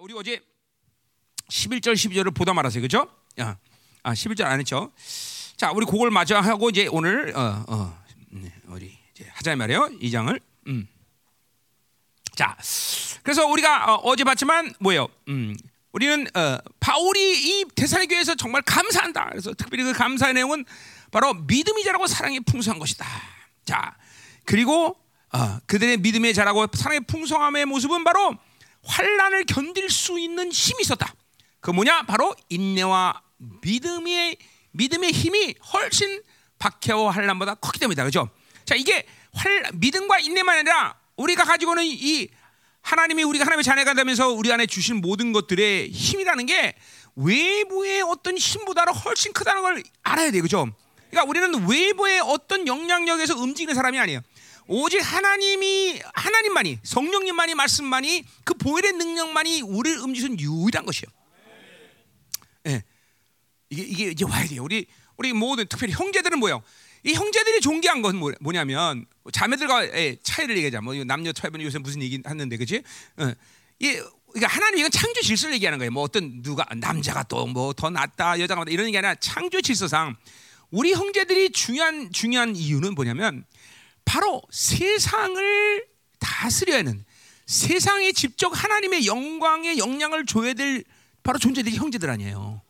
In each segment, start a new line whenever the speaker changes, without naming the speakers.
우리 어제 11절 12절을 보다 말았어요. 그죠? 아, 아 11절 안 했죠. 자, 우리 그걸 마저 하고 이제 오늘 어, 어, 네, 우리 이제 하자 말이에요. 이 장을. 음. 자, 그래서 우리가 어, 제 봤지만 뭐예요? 음, 우리는 어, 바울이 이 대사의 교회에서 정말 감사한다. 그래서 특별히 그 감사의 내용은 바로 믿음이 자라고 사랑이 풍성한 것이다. 자, 그리고 어, 그들의 믿음에 자라고 사랑의 풍성함의 모습은 바로 환란을 견딜 수 있는 힘이 있었다. 그 뭐냐? 바로 인내와 믿음의 믿음의 힘이 훨씬 박해와 환란보다 컸기 때문이다. 그죠? 자, 이게 활, 믿음과 인내만 아니라 우리가 가지고 는 이 하나님이 우리가 하나님의 자녀가 되면서 우리 안에 주신 모든 것들의 힘이라는 게 외부의 어떤 힘보다 훨씬 크다는 걸 알아야 돼. 그죠? 그러니까 우리는 외부의 어떤 영향력에서 움직이는 사람이 아니에요. 오직 하나님이 하나님만이 성령님만이 말씀만이 그 보혈의 능력만이 우리를 움직이는 유일한 것이요. 예. 이게 이게 이제 와야 돼요. 우리 우리 모든 특별히 형제들은 뭐요? 이 형제들이 존귀한 건 뭐, 뭐냐면 자매들과의 차이를 얘기하자. 뭐 남녀 차이는 요새 무슨 얘기 하는데 그지? 어. 이 그러니까 하나님 이건 창조 질서를 얘기하는 거예요. 뭐 어떤 누가 남자가 또 뭐 더 낫다 여자가 낫다 이런 게 아니라 창조 질서상 우리 형제들이 중요한 중요한 이유는 뭐냐면 바로 세상을 다스려야 하는 세상에 직접 하나님의 영광의 영향을 줘야 될 바로 존재들이 형제들 아니에요.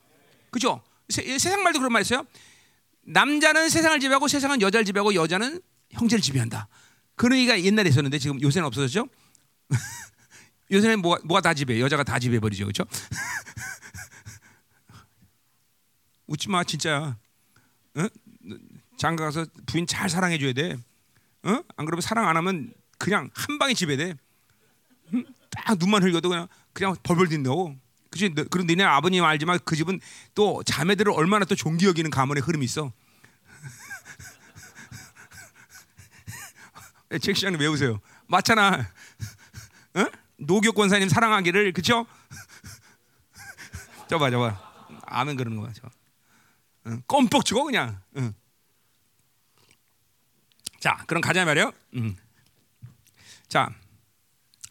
그죠? 세, 상 말도 그런 말 있어요. 남자는 세상을 지배하고 세상은 여자를 지배하고 여자는 형제를 지배한다. 그런 얘기가 옛날에 있었는데 지금 요새는 없어졌죠? 요새는 뭐가, 뭐가 다 지배? 여자가 다 지배해버리죠. 그죠? 웃지 마, 진짜. 어? 장가 가서 부인 잘 사랑해줘야 돼. 어? 안 그러면 사랑 안 하면 그냥 한 방에 지배돼. 응? 딱 눈만 흘겨도 그냥 그냥 벌벌 뛴다고. 그지? 그럼 너네 아버님 알지만 그 집은 또 자매들을 얼마나 또 존귀 여기는 가문의 흐름이 있어. 잭시장님 왜 웃어요? 맞잖아. 어? 노교 권사님 사랑하기를 그쵸? 저봐 저봐 아멘 그러는 거야 저. 응, 껌뻑 치고 그냥. 응. 자, 그럼 가자 말이요. 음. 자,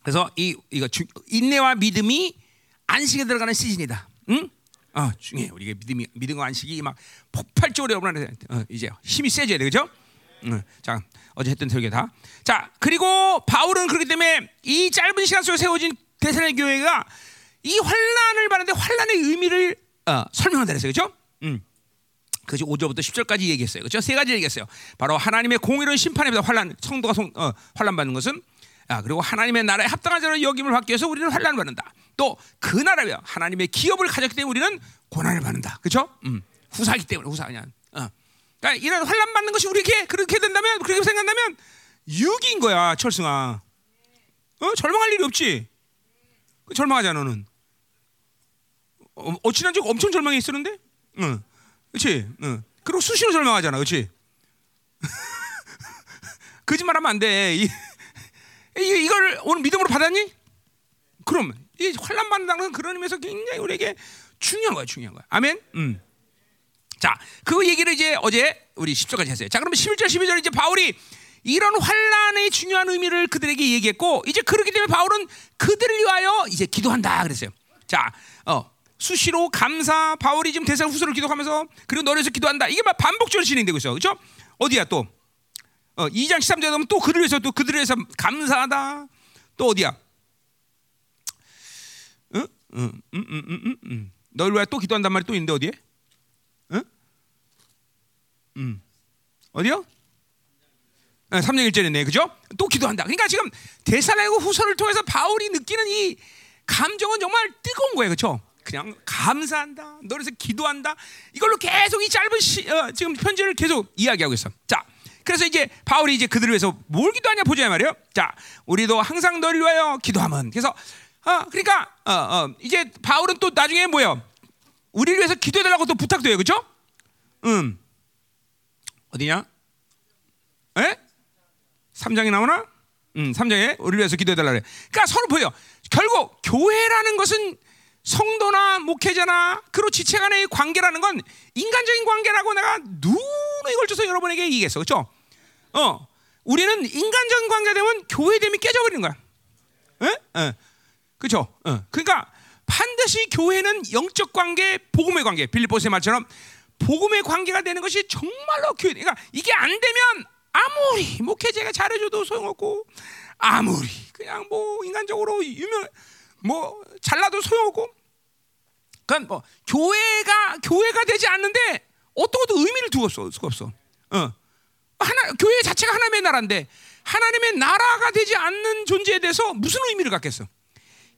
그래서 이 이거 주, 인내와 믿음이 안식에 들어가는 시즌이다. 응? 아, 중요해. 우리가 믿음이 믿음과 안식이 막 폭발적으로 여러분한테 어, 이제 힘이 세져야 되죠. 응. 자, 어제 했던 설교 다. 자, 그리고 바울은 그렇기 때문에 이 짧은 시간 속에 세워진 대사의 교회가 이 환란을 받는데 환란의 의미를 어, 설명한다 그랬어요. 그렇죠? 음. 그것이 5절부터 10절까지 얘기했어요. 그렇죠? 세 가지 얘기했어요. 바로 하나님의 공의로운 심판에보다 환란 성도가 성, 어, 환란 받는 것은 아, 그리고 하나님의 나라에 합당한 자로 여김을 받기 위해서 우리는 환란을 받는다. 또 그 나라며 하나님의 기업을 가졌기 때문에 우리는 고난을 받는다. 그렇죠? 음, 후사기 때문에 후사 그냥. 어. 그러니까 이런 환란 받는 것이 우리에게 그렇게 된다면 그렇게 생각한다면 유기인 거야, 철승아. 어? 절망할 일이 없지. 그 절망하잖아 너는. 어, 어 지난주 엄청 절망해 있었는데. 응. 그렇지? 응. 그리고 수시로 설명하잖아, 그렇지? 거짓말하면 안 돼. 이, 이, 이 걸 오늘 믿음으로 받았니? 그럼 이 환란 받는다는 그런 의미에서 굉장히 우리에게 중요한 거야, 중요한 거야. 아멘. 음. 자, 그 얘기를 이제 어제 우리 10절까지 했어요. 자, 그러면 11절, 12절 이제 바울이 이런 환란의 중요한 의미를 그들에게 얘기했고 이제 그렇기 때문에 바울은 그들을 위하여 이제 기도한다 그랬어요. 자, 어, 수시로 감사 바울이 지금 대사 후서를 기도하면서 그리고 너를 서 기도한다. 이게 막 반복적으로 진행되고 있어. 그렇죠? 어디야 또? 어, 2장 13절에 보면 또 그들을 위해서 또 그들을 위해서 감사하다. 또 어디야? 응? 응, 응, 응, 응, 응. 너를 위해 또 기도한단 말이 또 있는데 어디에? 응? 응. 어디요? 3장 1절이네. 그죠? 또 기도한다. 그러니까 지금 대사라고 후서를 통해서 바울이 느끼는 이 감정은 정말 뜨거운 거예요. 그렇죠? 그냥 감사한다. 너를서 기도한다. 이걸로 계속 이 짧은 시, 어, 지금 편지를 계속 이야기하고 있어. 자, 그래서 이제 바울이 이제 그들을 위해서 뭘 기도하냐 보자 말이에요. 자, 우리도 항상 너를 위하여 기도하면. 그래서 어, 그러니까 어, 어, 이제 바울은 또 나중에 뭐요? 우리를 위해서 기도해달라고 또 부탁도 해요, 그렇죠? 음, 어디냐? 에? 3장에 나오나? 음, 3장에 우리를 위해서 기도해달라 그래. 그러니까 서로 보여. 결국 교회라는 것은 성도나 목회자나 그리고 지체 간의 관계라는 건 인간적인 관계라고 내가 눈에 걸쳐서 여러분에게 얘기했어. 그렇죠? 어. 우리는 인간적인 관계 되면 교회됨이 깨져버리는 거야. 에? 에. 그렇죠? 어. 그러니까 반드시 교회는 영적 관계, 복음의 관계, 빌립보스의 말처럼 복음의 관계가 되는 것이 정말로 교회. 그러니까 이게 안 되면 아무리 목회자가 잘해줘도 소용없고 아무리 그냥 뭐 인간적으로 유명 뭐 잘나도 소용없고 그러니까 뭐 교회가 교회가 되지 않는데 어떤 것도 의미를 두고 없어 수가 없어. 어. 하나 교회 자체가 하나님의 나라인데 하나님의 나라가 되지 않는 존재에 대해서 무슨 의미를 갖겠어?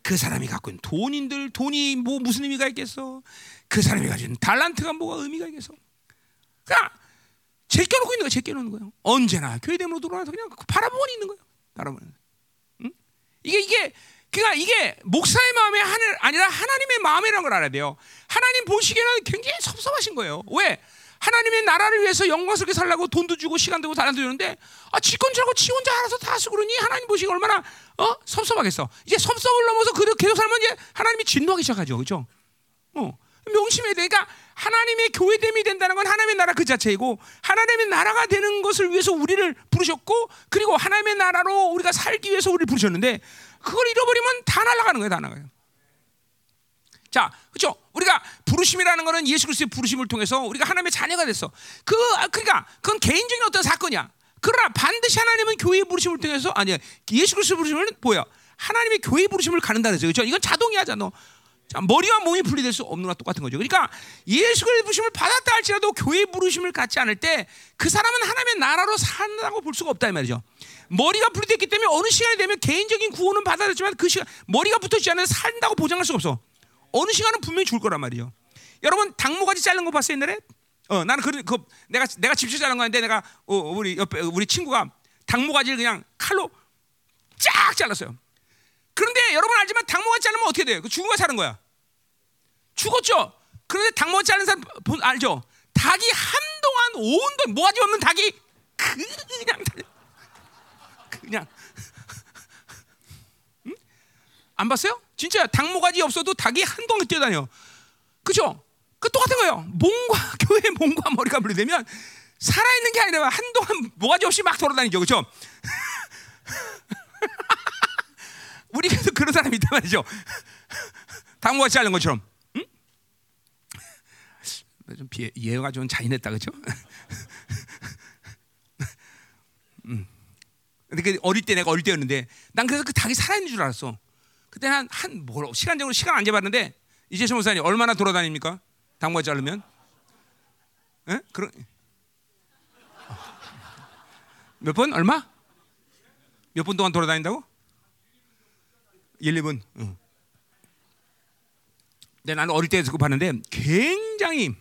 그 사람이 갖고 있는 돈인들 돈이 뭐 무슨 의미가 있겠어? 그 사람이 가진 달란트가 뭐가 의미가 있겠어? 그냥 제껴놓고 있는 거야, 제껴놓는 거예요. 언제나 교회 대문으로 들어와서 그냥 바라보고 있는 거예요. 바라보는. 응? 이게 이게 그러니까 이게 목사의 마음이 하늘 아니라 하나님의 마음이라는 걸 알아야 돼요. 하나님 보시기에는 굉장히 섭섭하신 거예요. 왜? 하나님의 나라를 위해서 영광스럽게 살라고 돈도 주고 시간도 주고 달란도 주는데 아 지건 줄알고 지 혼자 알아서 다 쓰고 그러니 하나님 보시기 얼마나 어 섭섭하겠어. 이제 섭섭을 넘어서 그대로 계속 살면 이제 하나님이 진노하기 시작하죠, 그렇죠? 어 명심해야 돼. 그러니까 하나님의 교회됨이 된다는 건 하나님의 나라 그 자체이고 하나님의 나라가 되는 것을 위해서 우리를 부르셨고 그리고 하나님의 나라로 우리가 살기 위해서 우리를 부르셨는데 그걸 잃어버리면 다 날아가는 거예요, 다 나가요. 자, 그렇죠? 우리가 부르심이라는 것은 예수 그리스도의 부르심을 통해서 우리가 하나님의 자녀가 됐어. 그 그러니까 그건 개인적인 어떤 사건이야. 그러나 반드시 하나님은 교회의 부르심을 통해서 아니 예수 그리스도의 부르심은 뭐야? 하나님의 교회의 부르심을 가는다 그랬죠. 그렇죠? 이건 자동이야, 자동. 자, 머리와 몸이 분리될 수 없는 거와 똑같은 거죠. 그러니까 예수 그리스도의 부르심을 받았다 할지라도 교회의 부르심을 갖지 않을 때 그 사람은 하나님의 나라로 산다고 볼 수가 없다 이 말이죠. 머리가 분리됐기 때문에 어느 시간이 되면 개인적인 구원은 받아들였지만 그 시간 머리가 붙어있지 않으면 산다고 보장할 수가 없어. 어느 시간은 분명히 줄 거란 말이죠. 여러분 당모가지 자른 거 봤어요 옛날에? 어 나는 그, 그 내가 내가 집시 자른 거였는데 내가 어, 우리 옆에 우리 친구가 당모가지를 그냥 칼로 쫙 잘랐어요. 그런데 여러분 알지만 당모가지 자르면 어떻게 돼요? 그 죽은 거 사는 거야. 죽었죠. 그런데 당모가지 자른 사람 알죠? 닭이 한동안 온돈 모가지 없는 닭이 그냥 그냥 응? 안 봤어요? 진짜 닭 모가지 없어도 닭이 한 동안 뛰어다녀. 그죠? 그 똑같은 거예요. 몸과 교회 몸과 머리가 분리되면 살아 있는 게 아니라 한동안 모가지 없이 막 돌아다니죠. 그죠? 우리도 그런 사람이 있단 말이죠. 닭 모가지 자른 것처럼. 응? 좀 비해, 이해가 좀 잔인했다. 그죠? 음. 근데 그 어릴 때 내가 어릴 때였는데 난 그래서 그 닭이 살아있는 줄 알았어. 그때 한한 뭐 시간적으로 시간 안 재봤는데 이재철 목사님 얼마나 돌아다닙니까? 당모 자르면? 예? 그런 몇 번? 얼마? 몇 분 동안 돌아다닌다고? 1, 2분. 응. 나는 어릴 때 그거 봤는데 굉장히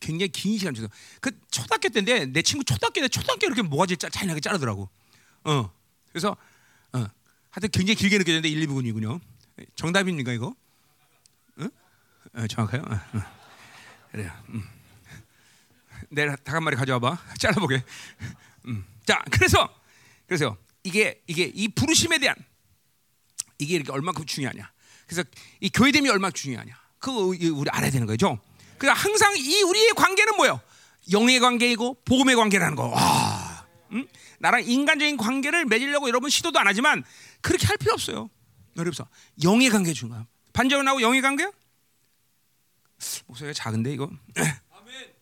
굉장히 긴 시간 줬어. 그 초등학교 때인데 내 친구 초등학교 때 초등학교 이렇게 모가지 잔인하게 자르더라고. 어. 그래서 어. 하여튼 굉장히 길게 느껴졌는데 1, 2분이군요. 정답입니까 이거? 응? 어, 정확해요. 어, 어. 그래요. 음. 내가 닭한 마리 가져와봐. 잘라보게. 음. 자, 그래서 그래서 이게 이게 이 부르심에 대한 이게 이렇게 얼마큼 중요하냐. 그래서 이 교회됨이 얼마나 중요하냐. 그거 우리 알아야 되는 거죠. 그러니까 항상 이 우리의 관계는 뭐예요? 영의 관계이고 복음의 관계라는 거. 와. 음? 나랑 인간적인 관계를 맺으려고 여러분 시도도 안 하지만 그렇게 할 필요 없어요. 어렵서 영의 관계 중요한. 반전하고 영의 관계야? 목소리가 작은데 이거.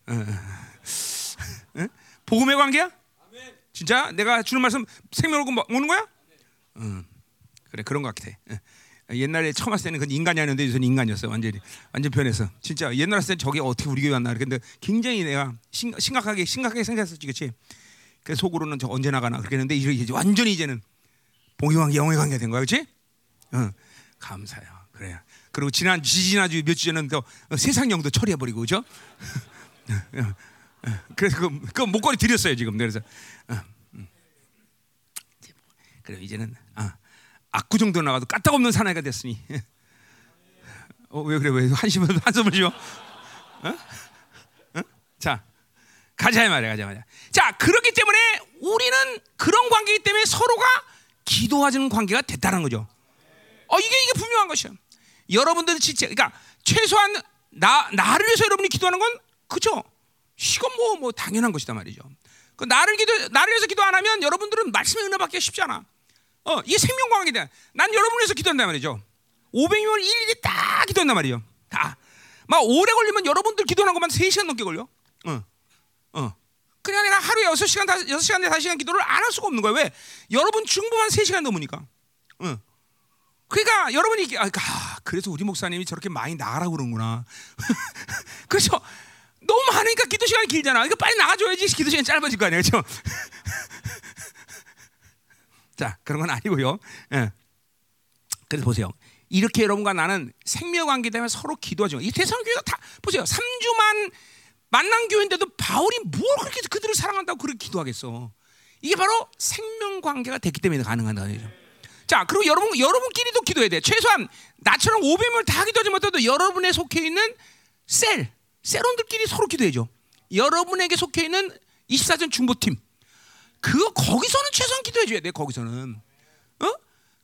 아멘. 복음의 관계야? 아멘. 진짜 내가 주는 말씀 생명으로 오는 거야? 응. 그래 그런 것 같아. 옛날에 처음 왔을 때는 그 인간이었는데 요새는 인간이었어 완전히 완전 변해서 진짜 옛날 때 저게 어떻게 우리 교회 왔나 근데 굉장히 내가 심각하게 심각하게 생각했었지 그렇지 그 속으로는 저 언제 나가나 그렇게 했는데 이제 완전히 이제는 관계 영의 관계 된 거야 그렇지 응. 감사해요 그래요 그리고 지난 지지난주 몇 주 전에는 또 세상 영도 처리해 버리고 그죠 그래서 그, 그 목걸이 드렸어요 지금 그래서 그래 이제는 아. 악구 정도 나가도 까딱없는 사나이가 됐으니. 어, 왜 그래? 왜 한심을 한숨을 쉬어? 어? 어? 자, 가자 말이야, 가자 말이야. 자, 그렇기 때문에 우리는 그런 관계이기 때문에 서로가 기도하는 관계가 됐다는 거죠. 어, 이게 이게 분명한 것이야. 여러분들 진짜, 그러니까 최소한 나 나를 위해서 여러분이 기도하는 건 그죠? 이건 뭐뭐 뭐 당연한 것이다 말이죠. 그 나를 기도 나를 위해서 기도 안 하면 여러분들은 말씀의 은혜 받기 쉽지 않아. 어, 이게 생명 관계다. 난 여러분을 위해서 기도한단 말이죠. 500명을 일일이 다 기도한단 말이에요. 다. 막 오래 걸리면 여러분들 기도하는 것만 3시간 넘게 걸려. 어. 어. 그냥 내가 하루에 6시간, 6시간, 5시간 기도를 안 할 수가 없는 거예요. 왜? 여러분 중보만 3시간 넘으니까. 어. 그러니까 여러분이 아, 그래서 우리 목사님이 저렇게 많이 나가라고 그러는구나. 그렇죠? 너무 많으니까 기도 시간이 길잖아. 이거 빨리 나가줘야지 기도 시간이 짧아질 거 아니에요, 그렇죠? 자, 그런 건 아니고요. 예. 그래서 보세요. 이렇게 여러분과 나는 생명 관계 때문에 서로 기도하죠. 이 대상 교회가 다 보세요. 3주만 만난 교회인데도 바울이 뭘 그렇게 그들을 사랑한다고 그렇게 기도하겠어? 이게 바로 생명 관계가 됐기 때문에 가능한 거죠. 자, 그리고 여러분 여러분끼리도 기도해야 돼. 최소한 나처럼 500명을 다 기도하지 못해도 여러분에 속해 있는 셀, 셀원들끼리 서로 기도해줘. 여러분에게 속해 있는 24전 중보팀. 그거 거기서는 최소한 기도해줘야 돼. 거기서는. 어?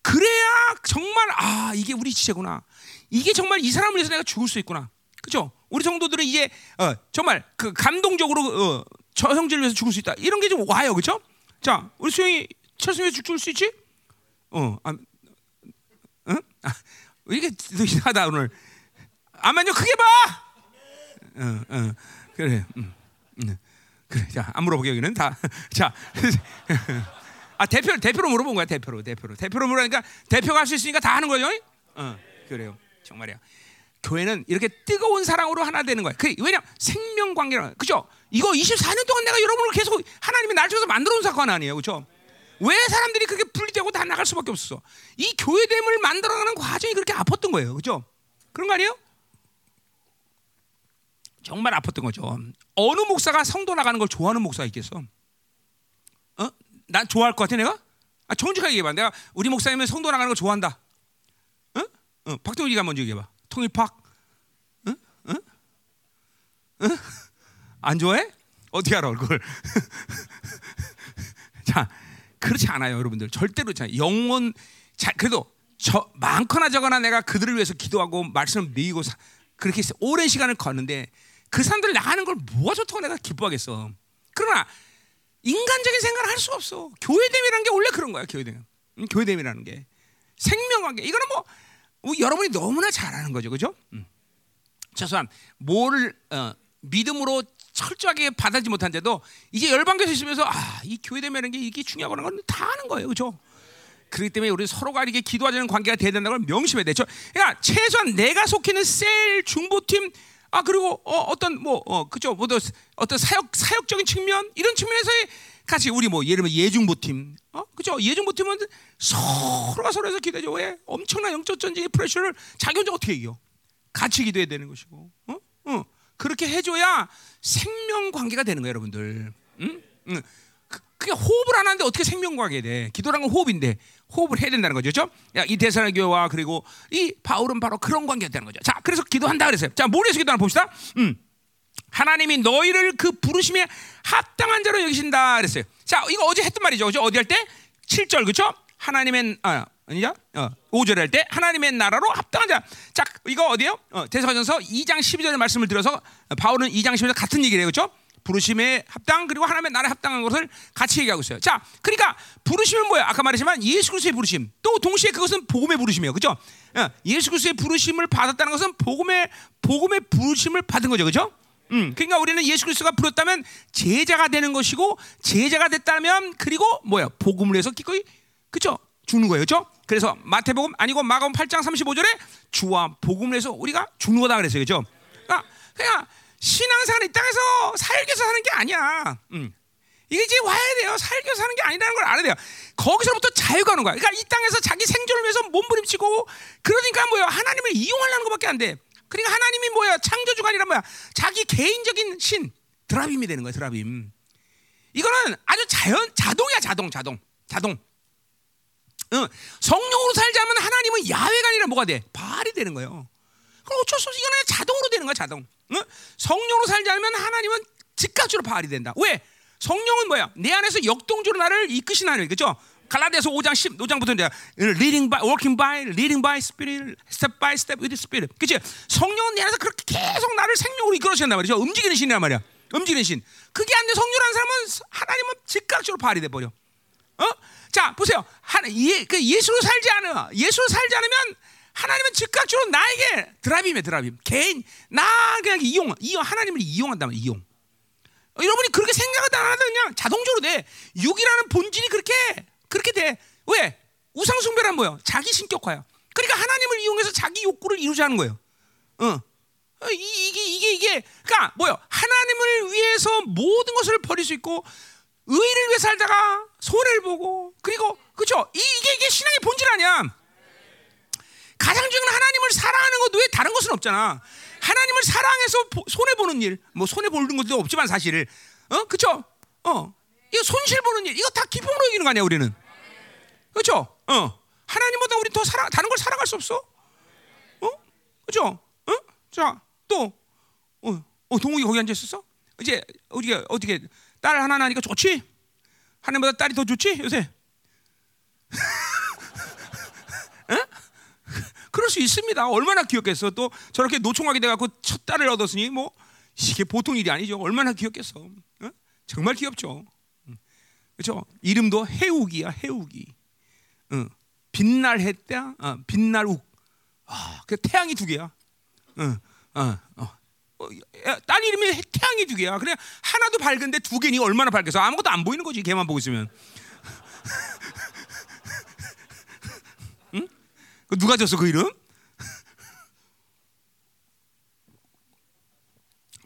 그래야 정말 아 이게 우리 지체구나. 이게 정말 이 사람을 위해서 내가 죽을 수 있구나. 그죠? 우리 성도들은 이제 어, 정말 그 감동적으로 어, 저 형제를 위해서 죽을 수 있다. 이런 게 좀 와요, 그죠? 자, 우리 수영이 철수에 죽을 수 있지? 어, 아, 응? 아, 이게 이상하다 오늘. 아만요 크게 봐. 어, 어, 그래, 음, 음. 그래. 자, 안 물어보게 여기는 다. 자, 아 대표 대표로 물어본 거야 대표로 대표로 대표로 물으니까 대표가 할 수 있으니까 다 하는 거죠. 어, 그래요. 정말이야. 교회는 이렇게 뜨거운 사랑으로 하나 되는 거야. 그 왜냐 생명 관계라 그죠? 이거 24년 동안 내가 여러분을 계속 하나님이 날 통해서 만들어 온 사건 아니에요, 그죠? 왜 사람들이 그렇게 분리되고 다 나갈 수밖에 없었어? 이 교회됨을 만들어가는 과정이 그렇게 아팠던 거예요, 그죠? 그런 거 아니에요? 정말 아팠던 거죠. 어느 목사가 성도 나가는 걸 좋아하는 목사가 있겠어? 어? 난 좋아할 것 같아 내가? 아, 정직하게 얘기해봐. 내가 우리 목사님은 성도 나가는 걸 좋아한다. 어? 어, 박동희가 먼저 얘기해봐. 통일팍? 응? 응? 응? 안 좋아해? 어떻게 알아 그걸? 자, 그렇지 않아요, 여러분들. 절대로 않아요. 영원 자, 그래도 저 많거나 적거나 내가 그들을 위해서 기도하고 말씀을 매이고 그렇게 오랜 시간을 걷는데 그 사람들 나가는 걸 뭐가 좋다고 내가 기뻐하겠어. 그러나 인간적인 생각을 할 수가 없어. 교회됨이라는 게 원래 그런 거야, 교회됨. 응? 교회됨이라는 게 생명관계. 이거는 뭐 여러분이 너무나 잘 아는 거죠, 그죠? 음. 최소한 뭘 어, 믿음으로 철저하게 받아지 못한데도 이제 열방교에서 있으면서 아, 이 교회됨이라는 게 이게 중요하다는 건 다 아는 거예요, 그죠? 그렇기 때문에 우리 서로가 이렇게 기도하자는 관계가 돼야 된다는 걸 명심해야 되죠. 그러니까 최소한 내가 속해 있는 셀 중보팀 아 그리고 어, 떤 뭐 어, 그죠 뭐 어떤 사역 사역적인 측면 이런 측면에서의 같이 우리 뭐 예를 들면 예중보팀 어 그죠 예중보팀은 서로가 서로에서 기도해줘 왜 엄청난 영적 전쟁의 프레셔를 자기 혼자 어떻게 이겨 같이 기도해야 되는 것이고 어? 어. 그렇게 해줘야 생명 관계가 되는 거예요 여러분들 응? 응. 그게 호흡을 안 하는데 어떻게 생명 관계 돼 기도란 건 호흡인데 호흡을 해야 된다는 거죠. 그렇죠? 이 대사나 교회와 그리고 이 바울은 바로 그런 관계가 되는 거죠. 자, 그래서 기도한다 그랬어요. 자, 모래에서 기도 하나 봅시다. 음. 하나님이 너희를 그 부르심에 합당한 자로 여기신다 그랬어요. 자, 이거 어제 했던 말이죠. 그죠? 어디 할 때? 7절 그렇죠? 하나님의 아, 아니냐? 어, 5절 할 때 하나님의 나라로 합당한 자. 자, 이거 어디에요? 어, 대사전서 2장 12절의 말씀을 들어서 바울은 2장 12절 같은 얘기를 해요. 그렇죠? 부르심에 합당 그리고 하나님의 나라에 합당한 것을 같이 얘기하고 있어요. 자, 그러니까 부르심은 뭐야? 아까 말했지만 예수 그리스도의 부르심. 또 동시에 그것은 복음의 부르심이에요. 그죠? 어, 예수 그리스도의 부르심을 받았다는 것은 복음의 복음의 부르심을 받은 거죠. 그죠? 음, 그러니까 우리는 예수 그리스도가 부르다면 제자가 되는 것이고 제자가 됐다면 그리고 뭐야? 복음을 해서 기꺼이 그죠? 죽는 거예요. 그죠? 그래서 마태복음 아니고 마가복음 8장 35절에 주와 복음을 해서 우리가 죽는 거다 그랬어요. 그죠? 그러니까 그냥 신앙생활 이 땅에서 살기서 사는 게 아니야. 음. 이게 이제 와야 돼요. 살기서 사는 게 아니라는 걸 알아야 돼요. 거기서부터 자유가 오는 거야. 그러니까 이 땅에서 자기 생존을 위해서 몸부림치고 그러니까 뭐야 하나님을 이용하려는 것밖에 안 돼. 그러니까 하나님이 뭐야 창조주가 아니라 뭐야 자기 개인적인 신 드라빔이 되는 거야 드라빔. 이거는 아주 자연 자동이야 자동 자동 자동. 응. 성령으로 살자면 하나님은 야외가 아니라 뭐가 돼? 발이 되는 거예요. 그럼 어쩔 수 없이 이거는 자동으로 되는 거야 자동. 응? 성령으로 않으면 하나님은 즉각적으로 발휘 된다. 왜? 성령은 뭐야? 내 안에서 역동적으로 나를 이끄신 하나님, 그죠? 갈라디아서 5장 15장부터 이제 leading by, working by, leading by spirit, step by step with spirit. 그치? 성령은 내 안에서 그렇게 계속 나를 생명으로 이끌어주신단 말이죠. 움직이는 신이란 말이야. 움직이는 신. 그게 안 돼. 성령이라는 사람은 하나님은 즉각적으로 발휘돼 버려. 어? 자, 보세요. 하나, 예, 그 예수로 살지 않아. 예수로 살지 않으면 하나님은 즉각적으로 나에게 드라빔이에요, 드라빔. 개인 나 그냥 이용, 이용 하나님을 이용한다면 이용. 어, 여러분이 그렇게 생각을 안 하다 그냥 자동적으로 돼. 육이라는 본질이 그렇게 그렇게 돼. 왜? 우상숭배란 뭐야? 자기 신격화야. 그러니까 하나님을 이용해서 자기 욕구를 이루자 하는 거예요. 어. 어, 이- 이게 이게 이게 그러니까 뭐요? 하나님을 위해서 모든 것을 버릴 수 있고 의를 위해 살다가 손해를 보고 그리고? 이- 이게 이게 신앙의 본질 아니야. 가장 중요한 하나님을 사랑하는 것 외에 다른 것은 없잖아. 하나님을 사랑해서 손해 보는 일, 뭐 손해 보는 것도 없지만 사실, 어, 그렇죠? 어, 이거 손실 보는 일, 이거 다 기쁨으로 이기는 거 아니야 우리는, 그렇죠? 어, 하나님보다 우리 더 사랑, 다른 걸 살아갈 수 없어, 어, 그렇죠? 어, 자, 또, 어, 어 동욱이 거기 앉아 있었어? 이제 어떻게 어떻게 딸 하나 나니까 좋지? 하나님보다 딸이 더 좋지 요새? 그럴 수 있습니다. 얼마나 귀엽겠어. 또 저렇게 노총하게 돼갖고 첫 딸을 얻었으니 뭐 이게 보통 일이 아니죠. 얼마나 귀엽겠어. 어? 정말 귀엽죠. 그렇죠? 이름도 해욱이야. 해욱이. 어. 빛날 해때, 어, 빛날 욱. 아, 그 태양이 두 개야. 어, 어, 어. 딸 이름이 해- 태양이 두 개야. 그냥 하나도 밝은데 두 개니 얼마나 밝겠어? 아무것도 안 보이는 거지. 걔만 보고 있으면. 그 누가 줬어 그 이름?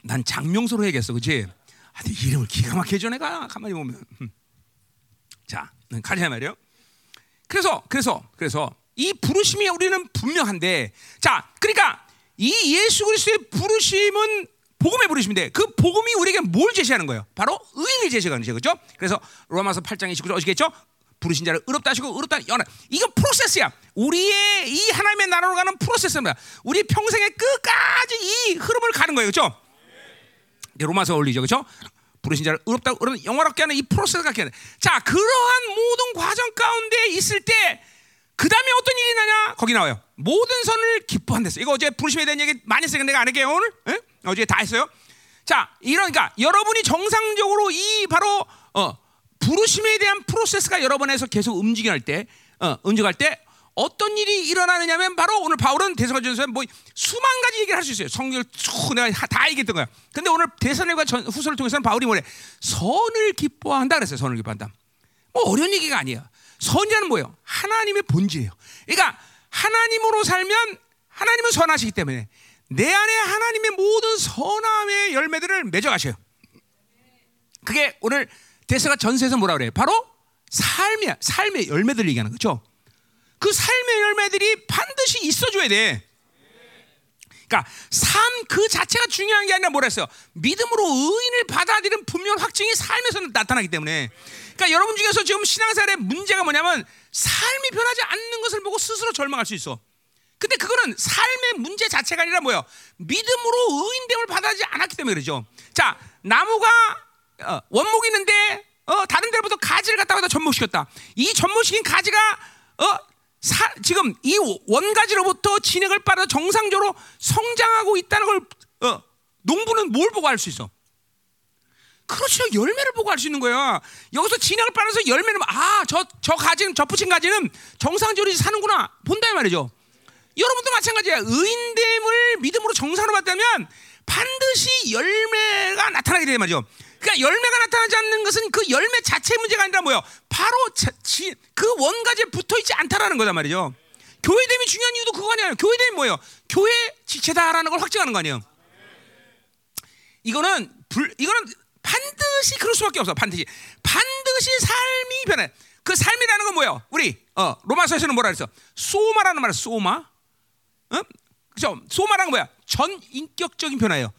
난 장명소로 해야겠어, 그렇지? 아, 이름을 기가 막히게 줘 내가 가만히 보면. 음. 자, 가자 말이요. 그래서 그래서 그래서 이 부르심이 우리는 분명한데, 자, 그러니까 이 예수 그리스도의 부르심은 복음의 부르심인데 그 복음이 우리에게 뭘 제시하는 거예요? 바로 의를 제시하는 거죠, 그렇죠? 그래서 로마서 8장 29절 어시겠죠? 부르신 자를 의롭다 하시고 의롭다 연하 이건 프로세스야. 우리의 이 하나님의 나라로 가는 프로세스입니다 우리 평생의 끝까지 이 흐름을 가는 거예요. 그렇죠 로마서 올리죠. 그렇죠 부르신 자를 의롭다 의롭다 영화롭게 하는 이 프로세스가 갖게 자 그러한 모든 과정 가운데 있을 때 그 다음에 어떤 일이 나냐? 거기 나와요. 모든 선을 기뻐한댔어 이거 어제 부르심에 대한 얘기 많이 했으니까 내가 안 할게요 오늘. 에? 어제 다 했어요. 자 이러니까 여러분이 정상적으로 이 바로 어 부르심에 대한 프로세스가 여러분에서 계속 움직여갈 때, 어, 움직할 때 어떤 일이 일어나느냐면 바로 오늘 바울은 대사전서에 뭐 수만 가지 얘기를 할 수 있어요. 성경을 쭉 내가 다 얘기했던 거야. 근데 오늘 대사님과 후서를 통해서는 바울이 뭐래? 선을 기뻐한다 그랬어요. 선을 기뻐한다. 뭐 어려운 얘기가 아니에요. 선이라는 뭐예요? 하나님의 본질이에요. 그러니까 하나님으로 살면 하나님은 선하시기 때문에 내 안에 하나님의 모든 선함의 열매들을 맺어가셔요. 그게 오늘 대사가 전세에서 뭐라 그래요? 바로 삶이야. 삶의 열매들 얘기하는 거죠. 그 삶의 열매들이 반드시 있어줘야 돼. 그러니까 삶 그 자체가 중요한 게 아니라 뭐라 했어요? 믿음으로 의인을 받아들이는 분명 확증이 삶에서 나타나기 때문에. 그러니까 여러분 중에서 지금 신앙생활의 문제가 뭐냐면 삶이 변하지 않는 것을 보고 스스로 절망할 수 있어. 근데 그거는 삶의 문제 자체가 아니라 뭐예요? 믿음으로 의인됨을 받아들이지 않았기 때문에 그러죠. 자, 나무가 어, 원목이 있는데 어, 다른 데로부터 가지를 갖다가 접목시켰다. 이 접목시킨 가지가 어, 사, 지금 이 원가지로부터 진액을 빨아 정상적으로 성장하고 있다는 걸 어, 농부는 뭘 보고 알 수 있어? 그렇죠. 열매를 보고 알 수 있는 거야. 여기서 진액을 빨아서 열매를 아, 저, 저 가지는 접붙인 가지는 정상적으로 사는구나. 본다 이 말이죠. 여러분도 마찬가지야. 의인됨을 믿음으로 정상으로 받다면 반드시 열매가 나타나게 되는 말이죠. 그러니까 열매가 나타나지 않는 것은 그 열매 자체의 문제가 아니라 뭐요? 바로 자, 지, 그 원가지에 붙어 있지 않다라는 거단 말이죠. 교회됨이 중요한 이유도 그거 아니에요. 교회됨이 뭐예요? 교회 지체다라는 걸 확증하는 거 아니에요. 이거는 불, 이거는 반드시 그럴 수밖에 없어. 반드시 반드시 삶이 변해. 그 삶이라는 건 뭐예요? 우리 어, 로마서에서는 뭐라 그랬어? 소마라는 말은 소마. 어? 그죠? 소마라는 뭐야? 전 인격적인 변화예요.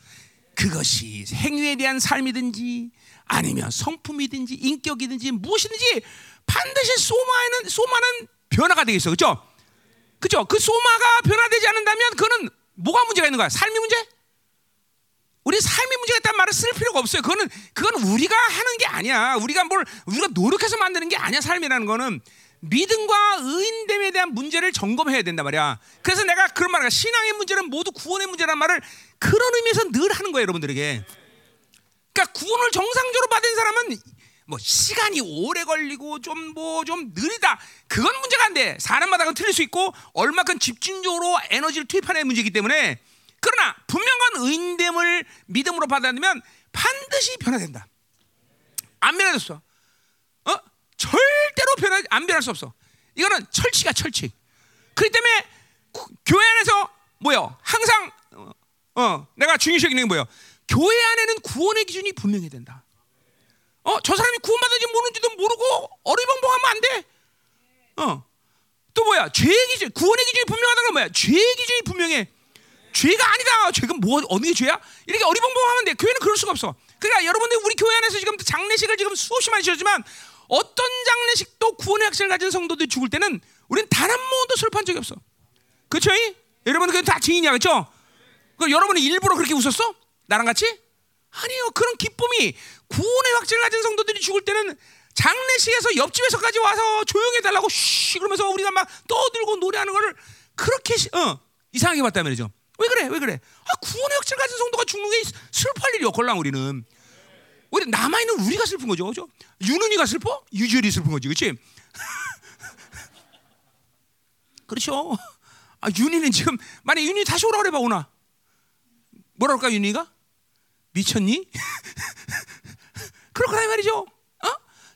그것이 행위에 대한 삶이든지 아니면 성품이든지 인격이든지 무엇이든지 반드시 소마에는 소마는 변화가 되어 있어. 그렇죠? 그죠? 그 소마가 변화되지 않는다면 그거는 뭐가 문제가 있는 거야? 삶이 문제? 우리 삶의 문제가 있다는 말을 쓸 필요가 없어요. 그거는 그건 우리가 하는 게 아니야. 우리가 뭘 우리가 노력해서 만드는 게 아니야. 삶이라는 거는 믿음과 의인됨에 대한 문제를 점검해야 된단 말이야. 그래서 내가 그런 말을 신앙의 문제는 모두 구원의 문제란 말을 그런 의미에서 늘 하는 거예요, 여러분들에게. 그러니까 구원을 정상적으로 받은 사람은 뭐 시간이 오래 걸리고 좀 뭐좀 느리다 그건 문제가 안 돼. 사람마다 그 틀릴 수 있고 얼마큼 집중적으로 에너지를 투입하는 문제이기 때문에 그러나 분명한 의인됨을 믿음으로 받아들면 반드시 변화된다. 안 변화됐어. 어? 절대로 변화 안 변할 수 없어. 이거는 철칙이야 철칙. 그렇기 때문에 구- 교회 안에서 뭐요? 항상 어, 어, 내가 중요시 여기는 게 뭐예요? 교회 안에는 구원의 기준이 분명해야 된다. 어, 저 사람이 구원받은지 모르는지도 모르고 어리벙벙하면 안 돼. 어, 또 뭐야? 죄의 기준, 구원의 기준이 분명하다는 건 뭐야? 죄의 기준이 분명해. 죄가 아니다. 죄가 뭐 어느 게 죄야? 이렇게 어리벙벙하면 돼. 교회는 그럴 수가 없어. 그러니까 여러분들 우리 교회 안에서 지금 장례식을 지금 수없이 많이 치렀지만 어떤 장례식도 구원의 확신을 가진 성도들이 죽을 때는 우리는 단 한 번도 슬퍼한 적이 없어. 그렇죠? 여러분 그다 증인이야, 그렇죠? 그 여러분이 일부러 그렇게 웃었어? 나랑 같이? 아니요. 그런 기쁨이 구원의 확신을 가진 성도들이 죽을 때는 장례식에서 옆집에서까지 와서 조용해 달라고 쉬 그러면서 우리가 막 떠들고 노래하는 거를 그렇게 시- 어, 이상하게 봤단 말이죠. 왜 그래? 왜 그래? 아, 구원의 확신을 가진 성도가 죽는 게 슬퍼할 일이 없걸랑 우리는. 우리 남아 있는 우리가 슬픈 거죠, 그죠? 윤은이가 슬퍼? 유지열이 슬픈 거지, 그렇지? 그렇죠. 아, 윤희는 지금 만약 윤희 다시 오라 그래 봐 오나. 뭐라 그럴까 윤희가? 미쳤니? 거란 말이죠. 어?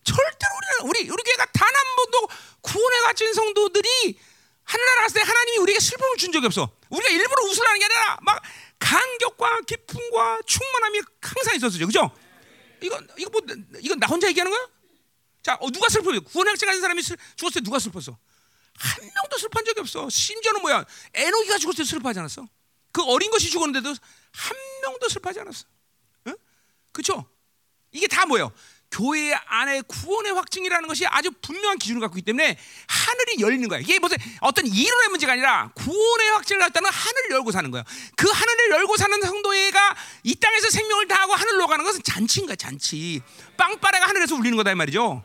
절대로 우리는 우리 우리 교회가 단 한 번도 구원에 갇힌 성도들이 하늘나라 갔을 때 하나님이 우리에게 슬픔을 준 적이 없어. 우리가 일부러 웃으라는 게 아니라 막 감격과 기쁨과 충만함이 항상 있었어요. 그죠? 이건 이거 뭐 이건 나 혼자 얘기하는 거야? 자, 어, 누가 슬퍼요? 구원의 학생 가진 사람이 슬, 죽었을 때 누가 슬펐어? 한 명도 슬퍼한 적이 없어. 심지어는 뭐야? 에노기가 죽었을 때 슬퍼하지 않았어? 그 어린 것이 죽었는데도 한 명도 슬퍼하지 않았어. 응? 그렇죠? 이게 다 뭐예요? 교회 안에 구원의 확증이라는 것이 아주 분명한 기준을 갖고 있기 때문에 하늘이 열리는 거야. 이게 무슨 어떤 이론의 문제가 아니라 구원의 확증을 갖다는 하늘을 열고 사는 거야. 그 하늘을 열고 사는 성도회가 이 땅에서 생명을 다하고 하늘로 가는 것은 잔치인 거야, 잔치. 빵빠레가 하늘에서 울리는 거다 이 말이죠.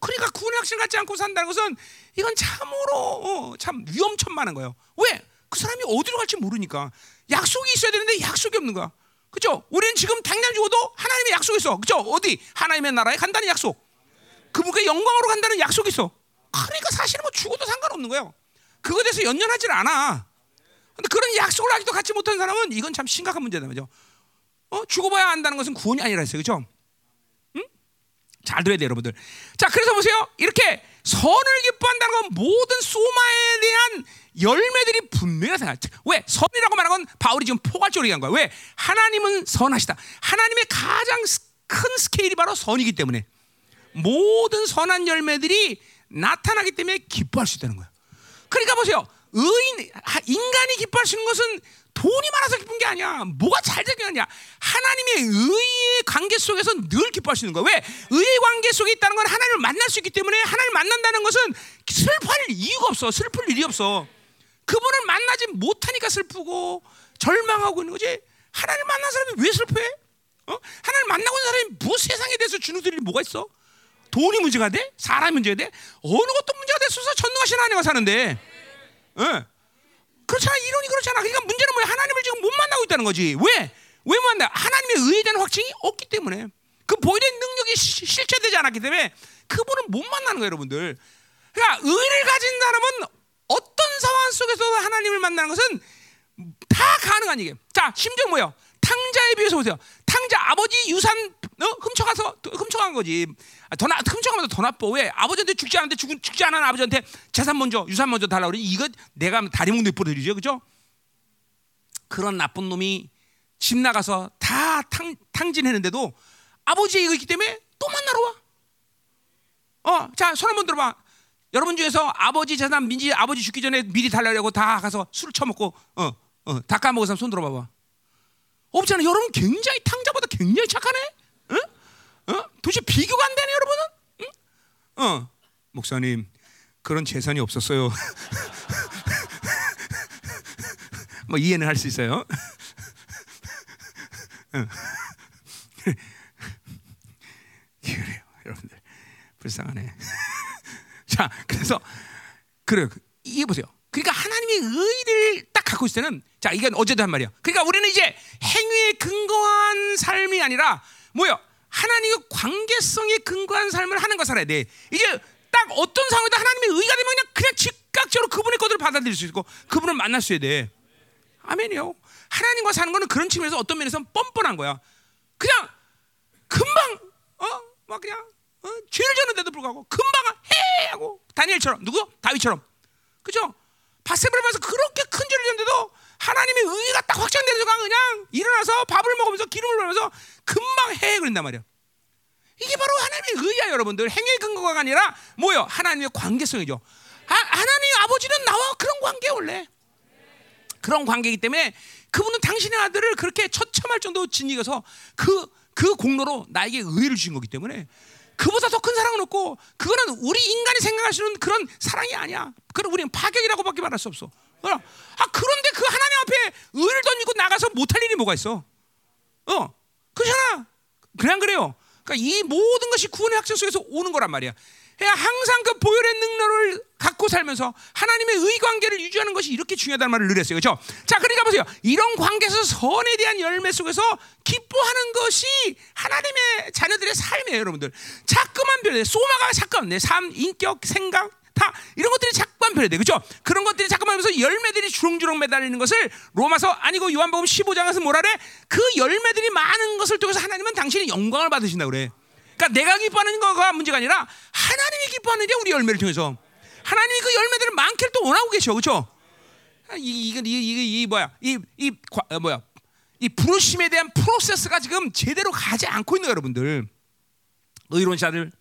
그러니까 구원의 확신을 갖지 않고 산다는 것은 이건 참으로 어, 참 위험천만한 거예요. 왜? 그 사람이 어디로 갈지 모르니까 약속이 있어야 되는데 약속이 없는 거야. 그죠? 우리는 지금 당장 죽어도 하나님의 약속이 있어. 그죠? 어디? 하나님의 나라에 간다는 약속. 그분께 영광으로 간다는 약속이 있어. 그러니까 사실은 뭐 죽어도 상관없는 거예요. 그거에 대해서 연연하질 않아. 근데 그런 약속을 아직도 갖지 못한 사람은 이건 참 심각한 문제다 말이죠. 어? 죽어봐야 한다는 것은 구원이 아니라 했어요. 그죠? 잘 들어야 돼요, 여러분들. 자, 그래서 보세요. 이렇게 선을 기뻐한다는 건 모든 소마에 대한 열매들이 분명하다. 왜? 선이라고 말하는 건 바울이 지금 포괄적으로 얘기한 거야. 왜? 하나님은 선하시다. 하나님의 가장 스- 큰 스케일이 바로 선이기 때문에 모든 선한 열매들이 나타나기 때문에 기뻐할 수 있다는 거야. 그러니까 보세요. 의인 하- 인간이 기뻐할 수 있는 것은 돈이 많아서 기쁜 게 아니야. 뭐가 잘 되는 게 아니야. 하나님의 의의 관계 속에서 늘 기뻐할 수 있는 거야. 왜? 의의 관계 속에 있다는 건 하나님을 만날 수 있기 때문에 하나님을 만난다는 것은 슬퍼할 이유가 없어. 슬플 일이 없어. 그분을 만나지 못하니까 슬프고 절망하고 있는 거지. 하나님 만난 사람이 왜 슬퍼해? 어? 하나님 만나고 있는 사람이 뭐 세상에 대해서 주눅 들일 뭐가 있어? 돈이 문제가 돼? 사람이 문제가 돼? 어느 것도 문제가 됐어서 전능하신 하나님과 사는데. 예. 그렇잖아. 이론이 그렇잖아. 그러니까 문제는 뭐야? 하나님을 지금 못 만나고 있다는 거지. 왜? 왜못 만나? 하나님의 의에 대한 확증이 없기 때문에. 그 보이는 능력이 시- 실체되지 않았기 때문에 그분은 못 만나는 거예요 여러분들. 그러니까 의를 가진 사람은 어떤 상황 속에서 하나님을 만나는 것은 다 가능한 얘기예요. 자 심지어 뭐예요? 탕자에 비해서 보세요. 탕자 아버지 유산 어? 훔쳐가서 훔쳐간 거지. 아, 더 나, 훔쳐가면 더 나빠 왜 아버지한테 죽지 않는데 죽, 죽지 않은 아버지한테 재산 먼저 유산 먼저 달라고 그러니 이거 내가 다리 묶는 뿌려드리죠 그죠 그런 나쁜 놈이 집 나가서 다 탕, 탕진했는데도 아버지의 이거 있기 때문에 또 만나러 와 어, 자, 손 한번 들어봐. 여러분 중에서 아버지 재산 민지 아버지 죽기 전에 미리 달라고 다 가서 술을 처먹고 어, 어, 다 사람 손 들어봐봐. 없잖아. 여러분 굉장히 탕자보다 굉장히 착하네. 도대체 비교가 안 되네, 여러분은. 응? 어, 목사님 그런 재산이 없었어요. 뭐 이해는 할 수 있어요. 응. 그래요, 여러분들 불쌍하네. 자, 그래서 그래 이해 보세요. 그러니까 하나님의 의를 딱 갖고 있을 때는 자 이건 어제도 한 말이야. 그러니까 우리는 이제 행위에 근거한 삶이 아니라 뭐요? 하나님의 관계성에 근거한 삶을 하는 거 살아야 돼. 이게 딱 어떤 상황에도 하나님의 의가 되면 그냥 그냥 즉각적으로 그분의 것들을 받아들일 수 있고 그분을 만날 수 있어야 돼. 아멘이요. 하나님과 사는 거는 그런 측면에서 어떤 면에서 뻔뻔한 거야. 그냥 금방 어 막 그냥 어? 죄를 졌는데도 불구하고 금방 해 하고 다니엘처럼 누구 다윗처럼 그죠? 바세바를 면서 그렇게 큰 죄를 졌는데도 하나님의 의가 딱 확정되는 순간 그냥 일어나서 밥을 먹으면서 기름을 넣으면서 금방 해 그런단 말이야. 이게 바로 하나님의 의야 여러분들 행위의 근거가 아니라 뭐요? 하나님의 관계성이죠. 아, 하나님 아버지는 나와 그런 관계 원래 그런 관계이기 때문에 그분은 당신의 아들을 그렇게 처참할 정도로 진익어서 그, 그 공로로 나에게 의를 주신 거기 때문에 그보다 더 큰 사랑은 없고 그거는 우리 인간이 생각할 수 있는 그런 사랑이 아니야. 그럼 우리는 파격이라고밖에 말할 수 없어. 아 그런데 그 하나님 앞에 의를 던지고 나가서 못할 일이 뭐가 있어? 어, 그렇잖아. 그냥 그래요. 그러니까 이 모든 것이 구원의 학생 속에서 오는 거란 말이야. 항상 그 보혈의 능력을 갖고 살면서 하나님의 의 관계를 유지하는 것이 이렇게 중요하다는 말을 늘 했어요. 그렇죠? 자, 그러니까 보세요. 이런 관계에서 선에 대한 열매 속에서 기뻐하는 것이 하나님의 자녀들의 삶이에요, 여러분들. 자꾸만 변해. 소마가 자꾸만 내 삶, 인격, 생각, 다 이런 것들이 자꾸만 변해야 돼. 그죠? 그런 것들이 자꾸만 하면서 열매들이 주렁주렁 매달리는 것을 로마서 아니고 요한복음 15장에서 뭐라 그래? 그 열매들이 많은 것을 통해서 하나님은 당신이 영광을 받으신다 그래. 그러니까 내가 기뻐하는 거가 문제가 아니라 하나님이 기뻐하는 게 우리 열매를 통해서 하나님이 그 열매들을 많게를 또 원하고 계셔, 그렇죠? 이 이게 이게 이 뭐야? 이이 어, 뭐야? 이 부르심에 대한 프로세스가 지금 제대로 가지 않고 있는 여러분들. 의로운 자들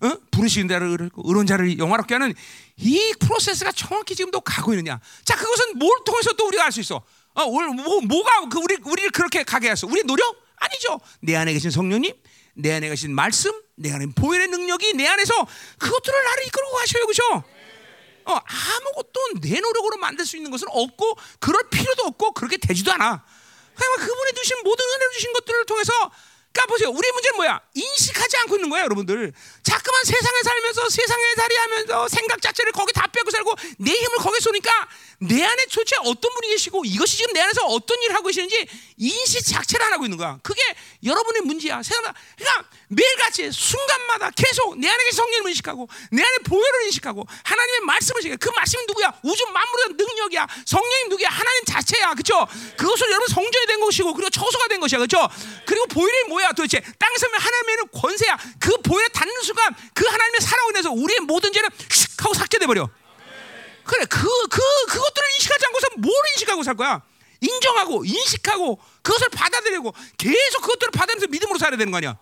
어? 부르신 자를 의로운 자를 영화롭게 하는 이 프로세스가 정확히 지금도 가고 있느냐? 자, 그것은 뭘 통해서 또 우리가 알 수 있어? 어, 뭐, 뭐가 그 우리 우리를 그렇게 가게 했어? 우리 노력 아니죠. 내 안에 계신 성령님, 내 안에 계신 말씀, 내 안에 보혈의 능력이 내 안에서 그것들을 나를 이끌고 가셔요, 그죠? 어, 아무것도 내 노력으로 만들 수 있는 것은 없고 그럴 필요도 없고 그렇게 되지도 않아. 그러니까 그분이 주신 모든 은혜를 주신 것들을 통해서 그러니까 보세요. 우리 문제는 뭐야? 인식하지 않고 있는 거야, 여러분들. 자꾸만 세상에 살면서 세상에 살이하면서 생각 자체를 거기 다 빼고 살고 내 힘을 거기에 쏘니까 내 안에 도대체 어떤 분이 계시고 이것이 지금 내 안에서 어떤 일을 하고 계시는지 인식 자체를 안 하고 있는 거야. 그게 여러분의 문제야. 세상 그러니까 매일같이 순간마다 계속 내 안에 성령을 인식하고 내 안에 보혈을 인식하고 하나님의 말씀을 인식해. 그 말씀이 누구야? 우주 만물의 능력이야. 성령이 누구야? 하나님 자체야. 그렇죠? 그것을 여러분 성전이 된 것이고 그리고 처소가 된 것이야. 그렇죠? 그리고 보혈이 뭐야? 도대체 땅에서 하나님의 권세야. 그 보혈에 닿는 순간 그 하나님의 사랑으로 인해서 우리의 모든 죄는 휙 하고 삭제돼 버려. 그래 그 그 그, 그것들을 인식하지 않고서 뭘 인식하고 살 거야? 인정하고 인식하고 그것을 받아들이고 계속 그것들을 받아들면서 믿음으로 살아야 되는 거 아니야?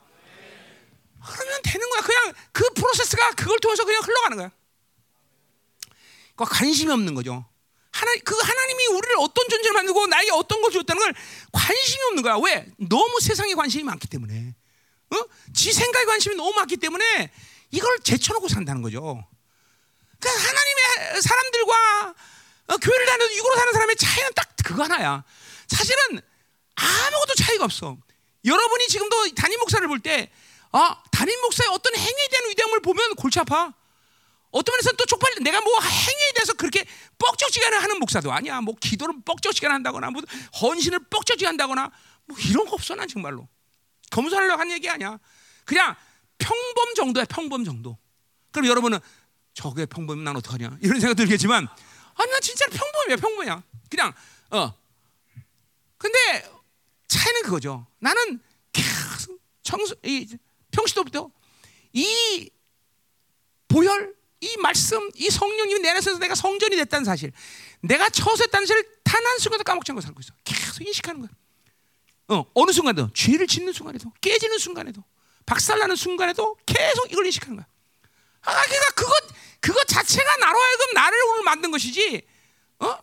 그러면 되는 거야. 그냥 그 프로세스가 그걸 통해서 그냥 흘러가는 거야. 그 관심이 없는 거죠. 하나 그 하나님이 우리를 어떤 존재를 만들고 나에게 어떤 것을 줬다는 걸 관심이 없는 거야. 왜? 너무 세상에 관심이 많기 때문에. 어? 지 생각에 관심이 너무 많기 때문에 이걸 제쳐놓고 산다는 거죠. 그러니까 하나님의 사람들과 어, 교회를 다녀도 육으로 사는 사람의 차이는 딱 그거 하나야. 사실은 아무것도 차이가 없어. 여러분이 지금도 담임 목사를 볼 때, 아, 담임 목사의 어떤 행위에 대한 위대함을 보면 골치 아파. 어떤 면에서는 또 쪽팔리. 내가 뭐 행위에 대해서 그렇게 뻑적지게 하는 목사도 아니야. 뭐 기도를 뻑적지게 한다거나, 뭐 헌신을 뻑적지게 한다거나, 뭐 이런 거 없어 난 정말로. 검사하려고 한 얘기 아니야. 그냥 평범 정도야 평범 정도. 그럼 여러분은 저게 평범이면 난 어떡하냐 이런 생각 들겠지만 아니 나 진짜 평범이야 평범이야 그냥 어 근데 차이는 그거죠 나는 계속 청소 이 평시도부터 이 보혈 이 말씀 이 성령님이 내 안에서 내가 성전이 됐다는 사실 내가 처소했다는 사실을 단한 순간도 까먹지 않고 살고 있어 계속 인식하는 거야 어 어느 순간도 죄를 짓는 순간에도 깨지는 순간에도 박살나는 순간에도 계속 이걸 인식하는 거야 아, 그러니까 그것 그것 자체가 나로 하여금 나를 오늘 만든 것이지, 어?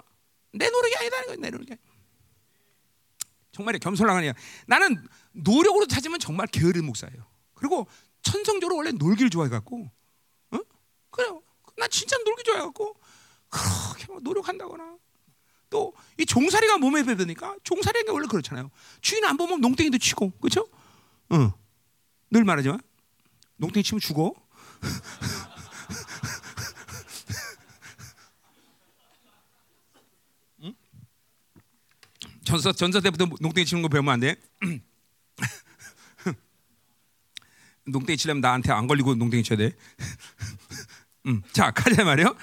내 노력이 아니다는 거야, 내 노력이. 정말 겸손하냐. 나는 노력으로 찾으면 정말 게으른 목사예요. 그리고 천성적으로 원래 놀기를 좋아해 갖고, 어? 그래요. 나 진짜 놀기 좋아해갖고 그렇게 막 노력한다거나 또 이 종살이가 몸에 배드니까 종살이가 원래 그렇잖아요. 주인 안 보면 농땡이도 치고, 그렇죠? 응. 늘 말하지만 농땡이 치면 죽어. 전사 전사 때부터 농땡이 치는 거 배우면 안 돼. 농땡이 치려면 나한테 안 걸리고 농땡이 쳐야 돼. 음, 자 가자 말이요.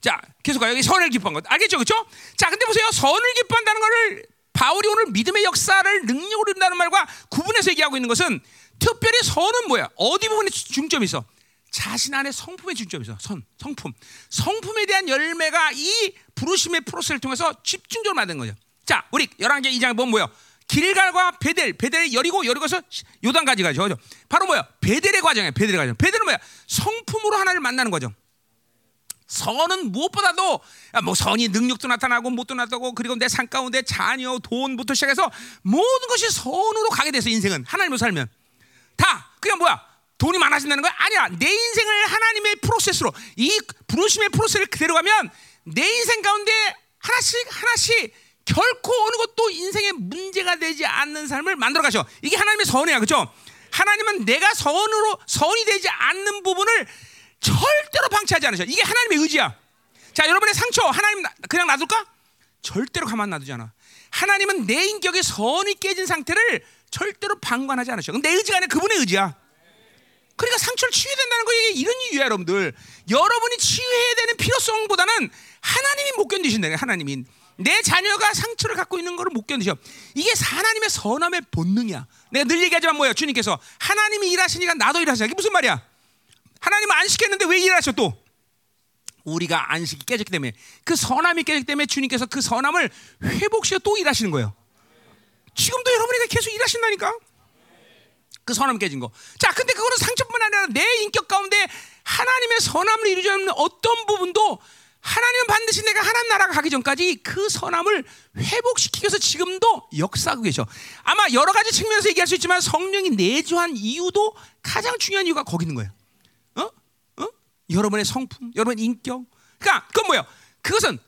자 계속 가요. 여기 선을 기뻐한 것 알겠죠, 그렇죠? 자 근데 보세요. 선을 기뻐한다는 것을 바울이 오늘 믿음의 역사를 능력으로 이룬다는 말과 구분해서 얘기하고 있는 것은 특별히 선은 뭐야? 어디 부분에 중점이 있어? 자신 안에 성품의 중점이 있어. 선, 성품. 성품에 대한 열매가 이 부르심의 프로세스를 통해서 집중적으로 만든 거죠. 자, 우리 11개 2장에 보면 뭐예요? 길갈과 베델, 베델이 여리고 여리고서 요단까지 가죠. 그죠? 바로 뭐야? 베델의 과정이에요. 베델의 과정. 베델은 뭐야? 성품으로 하나를 만나는 거죠. 선은 무엇보다도 뭐 선이 능력도 나타나고 못도 나타나고 그리고 내 삶 가운데 자녀, 돈부터 시작해서 모든 것이 선으로 가게 돼서 인생은 하나님으로 살면 다 그냥 뭐야? 돈이 많아진다는 거야? 아니야. 내 인생을 하나님의 프로세스로 이 부르심의 프로세스를 그대로 가면 내 인생 가운데 하나씩 하나씩 결코 어느 것도 인생의 문제가 되지 않는 삶을 만들어 가셔. 이게 하나님의 선이야. 그죠? 하나님은 내가 선으로 선이 되지 않는 부분을 절대로 방치하지 않으셔. 이게 하나님의 의지야. 자, 여러분의 상처 하나님 그냥 놔둘까? 절대로 가만 놔두지 않아. 하나님은 내 인격의 선이 깨진 상태를 절대로 방관하지 않으셔. 내 의지가 아니라 그분의 의지야. 그러니까 상처를 치유해야 된다는 거 이게 이런 이유야, 여러분들. 여러분이 치유해야 되는 필요성보다는 하나님이 못 견디신다. 하나님이 내 자녀가 상처를 갖고 있는 것을 못 견디셔. 이게 하나님의 선함의 본능이야. 내가 늘 얘기하지만 뭐야, 주님께서 하나님이 일하시니까 나도 일하시자. 이게 무슨 말이야? 하나님은 안 시켰는데 왜 일하셔 또? 우리가 안식이 깨졌기 때문에 그 선함이 깨졌기 때문에 주님께서 그 선함을 회복시켜 또 일하시는 거예요. 지금도 여러분에게 계속 일하신다니까. 그 선함 깨진 거. 자, 근데 그거는 상처뿐만 아니라 내 인격 가운데 하나님의 선함을 이루지 않는 어떤 부분도 하나님은 반드시 내가 하나님 나라가 가기 전까지 그 선함을 회복시키기 위해서 지금도 역사하고 계셔. 아마 여러 가지 측면에서 얘기할 수 있지만 성령이 내주한 이유도 가장 중요한 이유가 거기 있는 거예요. 여러분의 성품, 여러분의 인격. 그러니까 그건 뭐예요? 그것은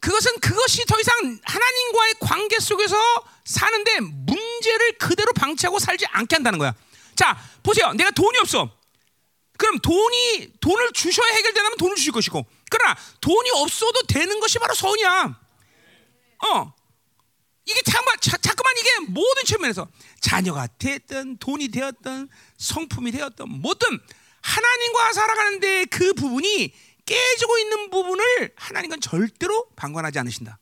그것은 그것이 더 이상 하나님과의 관계 속에서 사는데 문제를 그대로 방치하고 살지 않게 한다는 거야. 자, 보세요. 내가 돈이 없어. 그럼 돈이 돈을 주셔야 해결되면 돈을 주실 것이고, 그러나 돈이 없어도 되는 것이 바로 선이야. 어, 이게 잠깐 자꾸만 이게 모든 측면에서 자녀가 됐든 돈이 되었든 성품이 되었든 뭐든 하나님과 살아가는데 그 부분이 깨지고 있는 부분을 하나님은 절대로 방관하지 않으신다.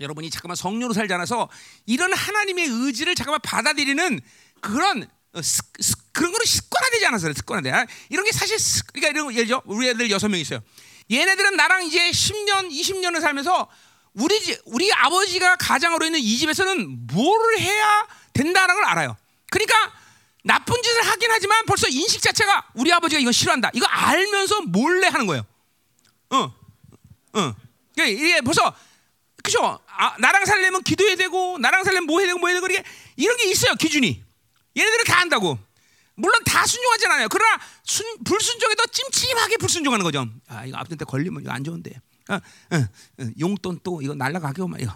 여러분이 잠깐만 성령으로 살지 않아서 이런 하나님의 의지를 잠깐만 받아들이는 그런 어, 습, 습, 그런 거는 습관화되지 않아서 습관화돼. 아, 이런 게 사실 습, 그러니까 이런 거, 예를 우리 애들 여섯 명 있어요. 얘네들은 나랑 이제 10년, 20년을 살면서 우리 집, 우리 아버지가 가장으로 있는 이 집에서는 뭐를 해야 된다는 걸 알아요. 그러니까 나쁜 짓을 하긴 하지만 벌써 인식 자체가 우리 아버지가 이거 싫어한다. 이거 알면서 몰래 하는 거예요. 어, 어. 그러니까 이게 벌써 그죠? 아, 나랑 살려면 기도해야 되고, 나랑 살려면 뭐 해야 되고, 뭐 해야 되고, 이게 이런 게 있어요 기준이. 얘네들은 다 한다고. 물론 다 순종하지 않아요. 그러나 순, 불순종에 더 찜찜하게 불순종하는 거죠. 아 이거 앞전 때 걸리면 이거 안 좋은데. 어, 어, 어, 용돈 또 이거 날라가게 오면 이거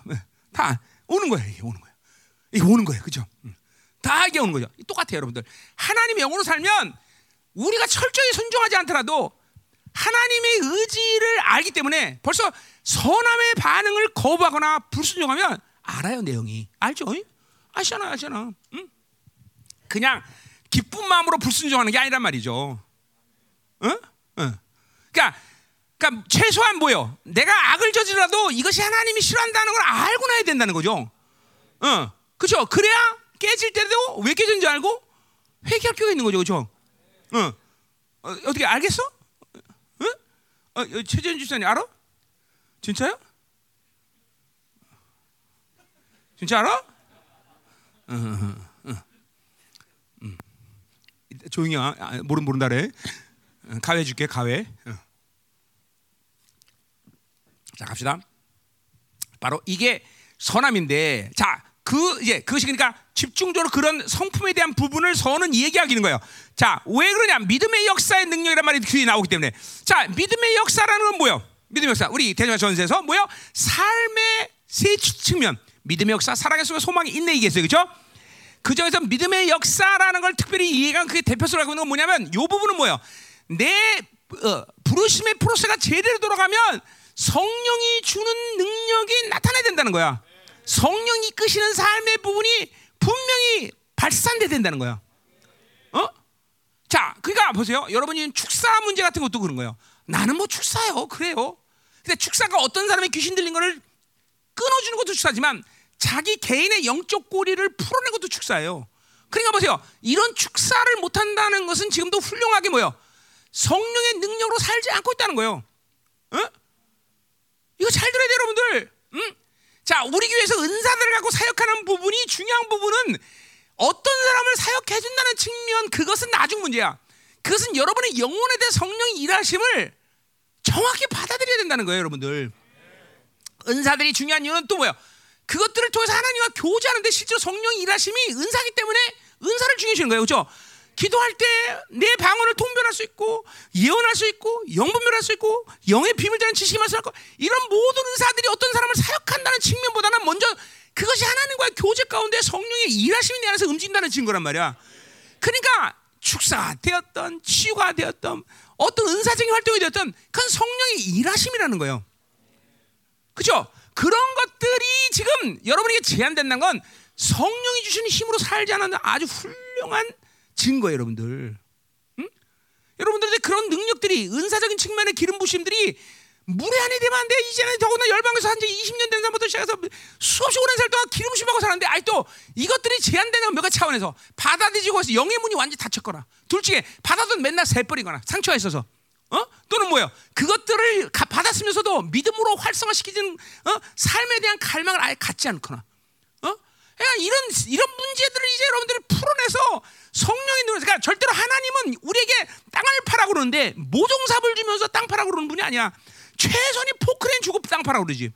다 오는 거예요. 오는 거예요. 이거 오는 거예요. 그죠? 다 이게 오는 거죠. 똑같아요, 여러분들. 하나님의 영으로 살면 우리가 철저히 순종하지 않더라도 하나님의 의지를 알기 때문에 벌써 선함의 반응을 거부하거나 불순종하면 알아요 내용이 알죠? 아시잖아, 아시잖아. 응? 그냥 기쁜 마음으로 불순종하는 게 아니란 말이죠. 응? 응. 그러니까, 그러니까 최소한 뭐요? 내가 악을 저지라도 이것이 하나님이 싫어한다는 걸 알고 나야 된다는 거죠. 응, 그렇죠? 그래야 깨질 때도 왜 깨진지 알고 회개할 필요가 있는 거죠, 그렇죠? 응. 어, 어 떻게 알겠어? 응? 어, 최재현 집사님 알아? 진짜요? 진짜 알아? 응, 응, 응. 조용히 아, 모른 모른다래. 가회 줄게 가회. 자 갑시다. 바로 이게 선함인데, 자 그 이제 그것이 그러니까 집중적으로 그런 성품에 대한 부분을 선은 얘기하기는 거예요. 자 왜 그러냐? 믿음의 역사의 능력이란 말이 뒤에 나오기 때문에. 자 믿음의 역사라는 건 뭐요? 믿음의 역사. 우리 대전 전세에서 뭐요? 삶의 세 측면. 믿음의 역사, 사랑의 속에 소망이 있네 이겠어요, 그렇죠? 그 중에서 믿음의 역사라는 걸 특별히 이해가 그게 대표적으로 있는 건 뭐냐면 이 부분은 뭐예요? 내 어, 부르심의 프로세가 제대로 돌아가면 성령이 주는 능력이 나타나야 된다는 거야. 성령이 이끄시는 삶의 부분이 분명히 발산돼 된다는 거야. 어? 자, 그러니까 보세요. 여러분이 축사 문제 같은 것도 그런 거예요. 나는 뭐 축사요. 그래요. 근데 축사가 어떤 사람의 귀신 들린 거를 끊어주는 것도 축사지만 자기 개인의 영적 고리를 풀어낸 것도 축사예요. 그러니까 보세요. 이런 축사를 못한다는 것은 지금도 훌륭하게 뭐요? 성령의 능력으로 살지 않고 있다는 거예요. 어? 이거 잘 들어야 돼요, 여러분들. 응? 자, 우리 교회에서 은사들을 갖고 사역하는 부분이 중요한 부분은 어떤 사람을 사역해 준다는 측면 그것은 나중 문제야. 그것은 여러분의 영혼에 대해 성령이 일하심을 정확히 받아들여야 된다는 거예요, 여러분들. 은사들이 중요한 이유는 또 뭐예요? 그것들을 통해서 하나님과 교제하는데 실제로 성령이 일하심이 은사기 때문에 은사를 중요시하는 거예요. 그렇죠? 기도할 때 내 방언을 통변할 수 있고 예언할 수 있고 영분별할 수 있고 영의 비밀들은 지식이 있고 이런 모든 은사들이 어떤 사람을 사역한다는 측면보다는 먼저 그것이 하나님과의 교제 가운데 성령의 일하심이 내 안에서 움직인다는 증거란 말이야. 그러니까 축사가 되었던 치유가 되었던 어떤 은사적인 활동이 되었던 그건 성령의 일하심이라는 거예요. 그죠? 그런 것들이 지금 여러분에게 제한된다는 건 성령이 주시는 힘으로 살지 않는 아주 훌륭한 증거예요, 여러분들. 응? 여러분들의 그런 능력들이 은사적인 측면의 기름 부심들이 물에 안에 되면 안 돼. 이제는 더구나 열방에서 한 지 20년 된 사람부터 시작해서 수없이 오랜 살 동안 기름 부심하고 살았는데 또 이것들이 제한되는 몇 가지 차원에서 받아들이고 해서 영의 문이 완전히 닫혔거나 둘 중에 받아도 맨날 새버리거나 상처가 있어서 어? 또는 뭐예요? 그것들을 가, 받았으면서도 믿음으로 활성화시키는 어? 삶에 대한 갈망을 아예 갖지 않거나 이런 이런 문제들을 이제 여러분들이 풀어내서 성령의 눈에서 그러니까 절대로 하나님은 우리에게 땅을 파라 그러는데 모종삽을 주면서 땅 파라 그러는 분이 아니야. 최선이 포크레인 주고 땅 파라 그러지.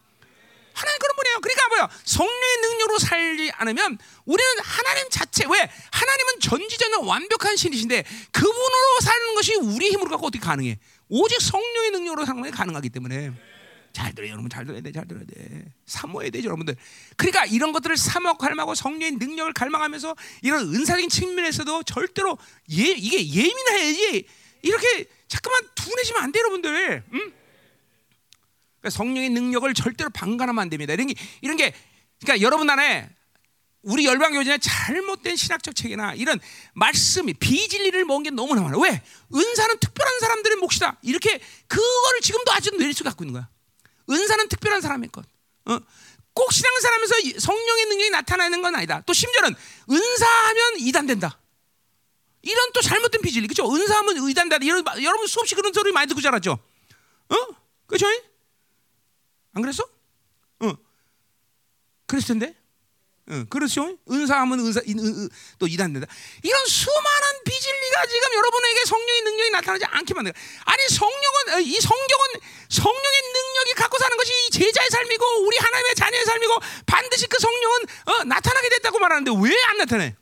하나님 그런 분이에요. 그러니까 뭐야? 성령의 능력으로 살지 않으면 우리는 하나님 자체 왜 하나님은 전지전능 완벽한 신이신데 그분으로 사는 것이 우리 힘으로 갖고 어떻게 가능해? 오직 성령의 능력으로 사는 것이 가능하기 때문에 잘 들어요, 여러분 잘 들어야 돼, 잘 들어야 돼. 사모해야 되죠, 여러분들. 그러니까 이런 것들을 사모 갈망하고 성령의 능력을 갈망하면서 이런 은사적인 측면에서도 절대로 예 이게 예민해야지 이렇게 자꾸만 둔해지면 안 돼, 여러분들. 응? 그러니까 성령의 능력을 절대로 방관하면 안 됩니다. 이런 게 이런 게 그러니까 여러분 안에 우리 열방 교진의 잘못된 신학적 체계나 이런 말씀이 비진리를 먹은 게 너무나 많아. 왜? 은사는 특별한 사람들의 몫이다. 이렇게 그거를 지금도 아직도 내릴 수 갖고 있는 거야. 은사는 특별한 사람의 것. 어? 꼭 신앙생활하면서 성령의 능력이 나타나는 건 아니다. 또 심지어는 은사하면 이단된다. 이런 또 잘못된 비진리, 그렇죠? 은사하면 이단다. 이런 여러분 수없이 그런 소리 많이 듣고 자랐죠. 어? 그렇죠? 안 그랬어? 어. 그랬을 텐데. 어, 그렇죠? 은사하면 은사 인, 은, 또 이단된다. 이런 수많은 비진리가 지금 여러분에게 성령의 능력이 나타나지 않게 만들. 아니 성령은 어, 이 성경은 성령의 능력이 갖고 사는 것이 제자의 삶이고 우리 하나님의 자녀의 삶이고 반드시 그 성령은 어, 나타나게 됐다고 말하는데 왜 안 나타내?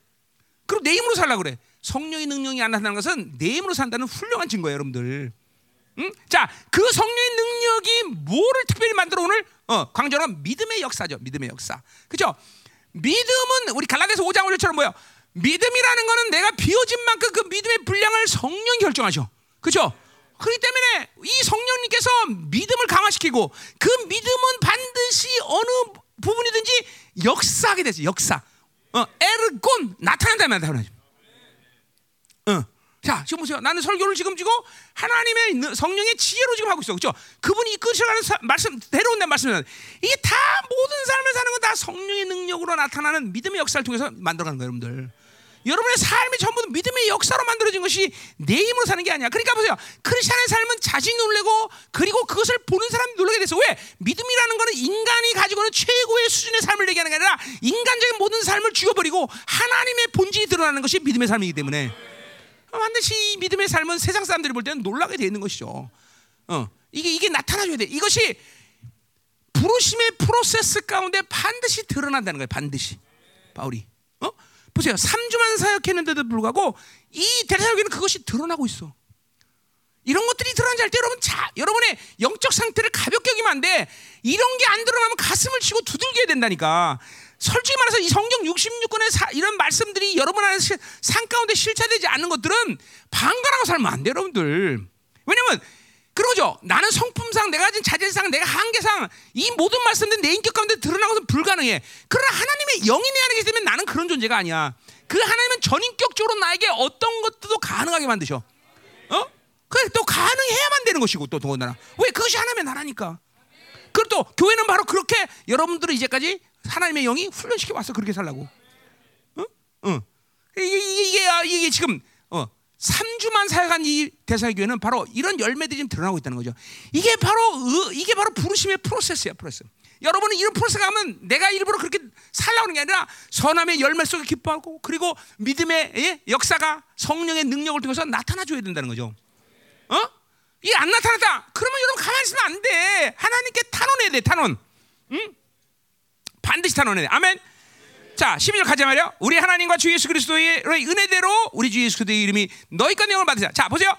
그리고 내 힘으로 살라 그래. 성령의 능력이 안 나타나는 것은 내 힘으로 산다는 훌륭한 증거예요, 여러분들. 응? 자, 그 성령의 능력이 뭐를 특별히 만들어 오늘 어, 광저는 믿음의 역사죠. 믿음의 역사. 그죠? 믿음은 우리 갈라디아서 5장 5절처럼 뭐야? 믿음이라는 거는 내가 비워진 만큼 그 믿음의 분량을 성령이 결정하죠. 그죠? 그렇기 때문에 이 성령님께서 믿음을 강화시키고 그 믿음은 반드시 어느 부분이든지 역사하게 되지. 역사. 어, 에르곤 나타난다면 나타나죠. 어. 자, 지금 보세요. 나는 설교를 지금 지고 하나님의 성령의 지혜로 지금 하고 있어. 그렇죠? 그분이 이끌어가는 말씀, 데려온 내 말씀은 이게 다 모든 삶을 사는 건 다 성령의 능력으로 나타나는 믿음의 역사를 통해서 만들어가는 거예요, 여러분들. 여러분의 삶이 전부 믿음의 역사로 만들어진 것이 내 힘으로 사는 게 아니야. 그러니까 보세요. 크리스천의 삶은 자신이 놀래고 그리고 그것을 보는 사람이 놀라게 돼서 왜? 믿음이라는 거는 인간이 가지고는 최고의 수준의 삶을 얘기하는 게 아니라 인간적인 모든 삶을 죽여버리고 하나님의 본질이 드러나는 것이 믿음의 삶이기 때문에 반드시 이 믿음의 삶은 세상 사람들이 볼 때는 놀라게 되는 것이죠. 어, 이게 이게 나타나줘야 돼. 이것이 부르심의 프로세스 가운데 반드시 드러난다는 거예요. 반드시 바울이. 어? 보세요. 3주만 사역했는데도 불구하고 이 대사역에는 그것이 드러나고 있어. 이런 것들이 드러나지 할때 여러분 자, 여러분의 영적 상태를 가볍게 여기면 안 돼. 이런 게 안 드러나면 가슴을 치고 두들겨야 된다니까. 솔직히 말해서 이 성경 66권의 사, 이런 말씀들이 여러분 안에 산 가운데 실체되지 않는 것들은 방관하고 살면 안 돼요, 여러분들. 왜냐면 그러죠. 나는 성품상 내가 가진 자질상 내가 한계상 이 모든 말씀들 내 인격 가운데 드러나는 것은 불가능해. 그러나 하나님의 영이 내 안에 계시면 나는 그런 존재가 아니야. 그 하나님은 전인격적으로 나에게 어떤 것도 가능하게 만드셔. 어? 그래 또 가능해야만 되는 것이고 또 더군다나 왜 그것이 하나님의 나라니까. 그리고 또 교회는 바로 그렇게 여러분들을 이제까지 하나님의 영이 훈련시켜 왔어 그렇게 살라고. 어? 어. 이게 이게 이게, 이게 지금 어 3주만 사역한 이 대사의 교회는 바로 이런 열매들이 지금 드러나고 있다는 거죠. 이게 바로 의, 이게 바로 부르심의 프로세스야, 프로세스. 여러분은 이런 프로세스 가면 내가 일부러 그렇게 살라고 하는 게 아니라 선함의 열매 속에 기뻐하고 그리고 믿음의 예? 역사가 성령의 능력을 통해서 나타나 줘야 된다는 거죠. 어? 이게 안 나타났다. 그러면 여러분 가만히 있으면 안 돼. 하나님께 탄원해야 돼, 탄원. 응? 반드시 탄원해야 돼. 아멘. 자, 12절 가자 말이야. 우리 하나님과 주 예수 그리스도의 은혜대로 우리 주 예수 그리스도의 이름이 너희가 영을 받으자. 자, 보세요.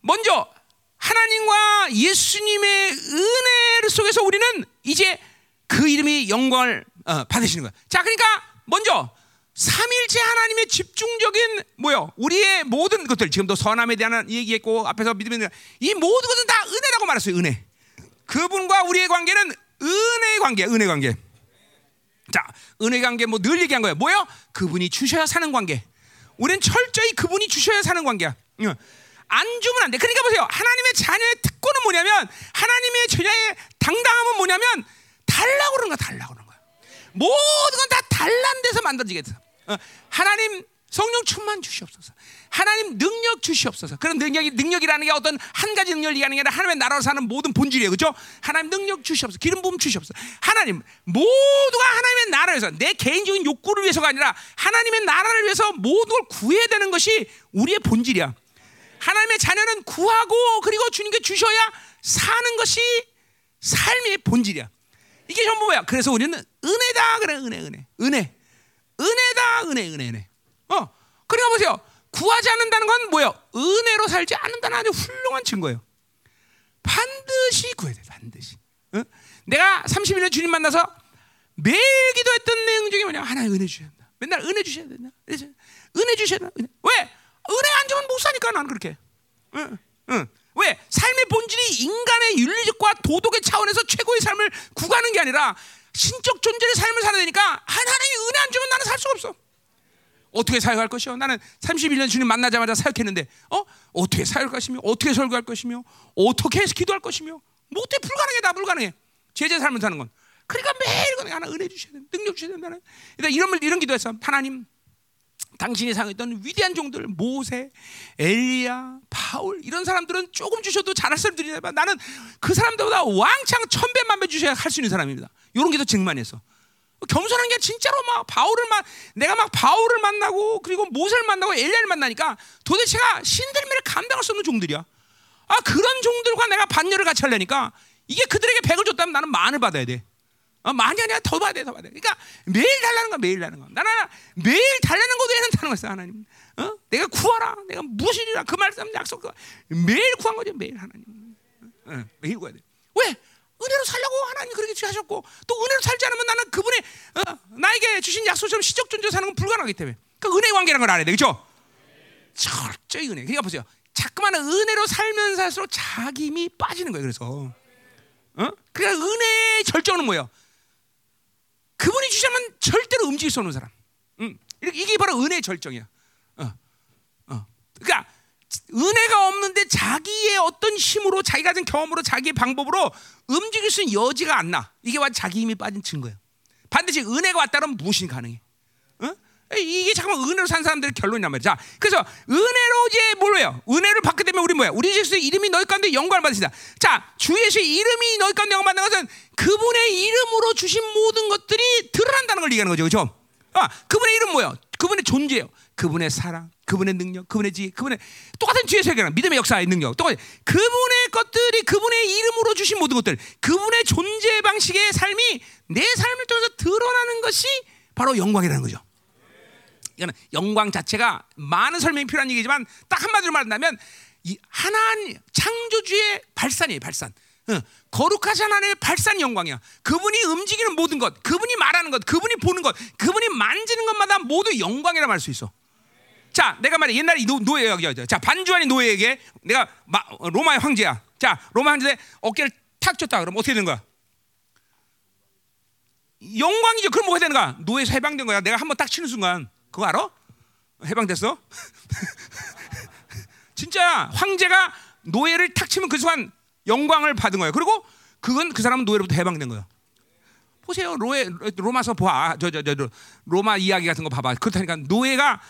먼저 하나님과 예수님의 은혜 속에서 우리는 이제 그 이름이 영광을 어, 받으시는 거야. 자, 그러니까 먼저 삼일째 하나님의 집중적인 뭐요? 우리의 모든 것들 지금도 선함에 대한 얘기했고 앞에서 믿음에 이 모든 것은 다 은혜라고 말했어요. 은혜. 그분과 우리의 관계는 은혜의 관계, 은혜 관계. 자, 은혜 관계 뭐 늘 얘기한 거예요. 뭐요? 그분이 주셔야 사는 관계. 우리는 철저히 그분이 주셔야 사는 관계야. 응. 안 주면 안 돼. 그러니까 보세요. 하나님의 자녀의 특권은 뭐냐면 하나님의 자녀의 당당함은 뭐냐면 달라고 그러는 거야. 달라고 그러는 거야. 모든 건 다 달란 데서 만들어지겠어. 어, 하나님 성령 충만 주시옵소서. 하나님 능력 주시옵소서. 그런 능력이 능력이라는 게 어떤 한 가지 능력이 아니라 는 하나님의 나라로 사는 모든 본질이에요. 그렇죠? 하나님 능력 주시옵소서. 기름 부음 주시옵소서. 하나님 모두가 하나님의 나라를 위해서 내 개인적인 욕구를 위해서가 아니라 하나님의 나라를 위해서 걸 구해야 되는 것이 우리의 본질이야. 하나님의 자녀는 구하고 그리고 주님께 주셔야 사는 것이 삶의 본질이야. 이게 전부 뭐야? 그래서 우리는 은혜다 그래 은혜 은혜 은혜 은혜다 은혜 은혜 은혜. 어 그러니까 보세요. 구하지 않는다는 건 뭐예요? 은혜로 살지 않는다는 아주 훌륭한 증거예요. 반드시 구해야 돼 반드시. 어? 내가 31년 주님 만나서 매일 기도했던 내용 중에 뭐냐 하나님 은혜 주셔야 된다. 맨날 은혜 주셔야 된다. 은혜 주셔야 된다. 은혜. 왜? 은혜 안 주면 못 사니까 나는 그렇게. 응, 응. 왜? 삶의 본질이 인간의 윤리적과 도덕의 차원에서 최고의 삶을 구가는 게 아니라 신적 존재의 삶을 살아야 되니까 하나님이 은혜 안 주면 나는 살 수가 없어. 어떻게 사역할 것이요? 나는 31년 주님 만나자마자 사역했는데, 어? 어떻게 사역할 것이며, 어떻게 설교할 것이며, 어떻게 기도할 것이며, 못해 불가능해, 다 불가능해. 제자 삶을 사는 건. 그러니까 매일 하나 은혜 주셔야 돼, 능력 주셔야 된다는. 그러니까 이런 이런 기도했어. 하나님, 당신이 사용했던 위대한 종들 모세, 엘리야, 바울 이런 사람들은 조금 주셔도 잘할 사람들이지만 나는 그 사람들보다 왕창 천배만배 주셔야 할 수 있는 사람입니다. 이런 게더 증만해서 겸손한 게 진짜로 막 바울을 만 내가 막 바울을 만나고 그리고 모세를 만나고 엘리야를 만나니까 도대체가 신들미를 감당할 수 없는 종들이야. 아 그런 종들과 내가 반열을 같이 하려니까 이게 그들에게 백을 줬다면 나는 만을 받아야 돼. 어, 많이 아니라 더 받아야 돼, 더 받아야 돼. 그러니까 매일 달라는 거, 매일 달라는 거. 나는 매일 달라는 것도 해낸다는 거였어, 하나님. 어? 내가 구하라, 내가 무엇이라 그 말씀 약속, 매일 구한 거죠, 매일 하나님. 어, 매일 구해야 돼. 왜? 은혜로 살려고 하나님 그렇게 주셨고 또 은혜로 살지 않으면 나는 그분의 어, 나에게 주신 약속처럼 시적 존재 사는 건 불가능하기 때문에 그 은혜 관계라는 걸 알아야 돼, 그렇죠? 철저히 은혜. 그러니까 보세요. 자꾸만 은혜로 살면 살수록 자기 힘이 빠지는 거예요. 그래서, 어? 그러니까 은혜의 절정은 뭐예요? 그분이 주시면 절대로 움직일 수 없는 사람. 음, 이게 바로 은혜의 절정이야. 어, 어. 그러니까 은혜가 없는데 자기의 어떤 힘으로 자기가 가진 경험으로 자기의 방법으로 움직일 수 있는 여지가 안 나. 이게 와 자기 힘이 빠진 증거예요. 반드시 은혜가 왔다면 무엇이 가능해? 어? 이게 잠깐만 은혜로 산 사람들의 결론이란 말이야. 자, 그래서 은혜로 이제 뭘로요? 은혜를 받게 되면 우리 뭐야? 우리 예수의 이름이 너희 가운데 영광을 받으시다. 자, 주 예수의 이름이 너희 가운데 영광 받는 것은 그분의 이름으로 주신 모든 것들이 드러난다는 걸 얘기하는 거죠, 그렇죠? 아, 그분의 이름 뭐예요? 그분의 존재예요. 그분의 사랑, 그분의 능력, 그분의 지혜, 그분의 똑같은 뒤에 세계랑 믿음의 역사의 능력, 똑같은 그분의 것들이 그분의 이름으로 주신 모든 것들, 그분의 존재 방식의 삶이 내 삶을 통해서 드러나는 것이 바로 영광이라는 거죠. 이거는 영광 자체가 많은 설명이 필요한 얘기지만 딱 한마디로 말한다면 하나님 창조주의 발산이에요, 발산. 어, 거룩하신 하나님의 발산 영광이야. 그분이 움직이는 모든 것, 그분이 말하는 것, 그분이 보는 것, 그분이 만지는 것마다 모두 영광이라 말할 수 있어. 자, 내가 말해 옛날에 노, 노예 여기 자 반주환이 노예에게 내가 마, 로마의 황제야. 자, 로마 황제 어깨를 탁 쳤다. 그럼 어떻게 되는 거야? 영광이죠. 그럼 뭐가 되는 거야? 노예에서 해방된 거야. 내가 한번 딱 치는 순간 그거 알아? 해방됐어? 진짜 황제가 노예를 탁 치면 그 순간 영광을 받은 거예요. 그리고 그건 그 사람은 노예로부터 해방된 거예요. 보세요. 로에, 로마서 봐. 저, 저, 저, 저, 로마 이야기 같은 거 봐봐. 그렇다니까 노예가 와,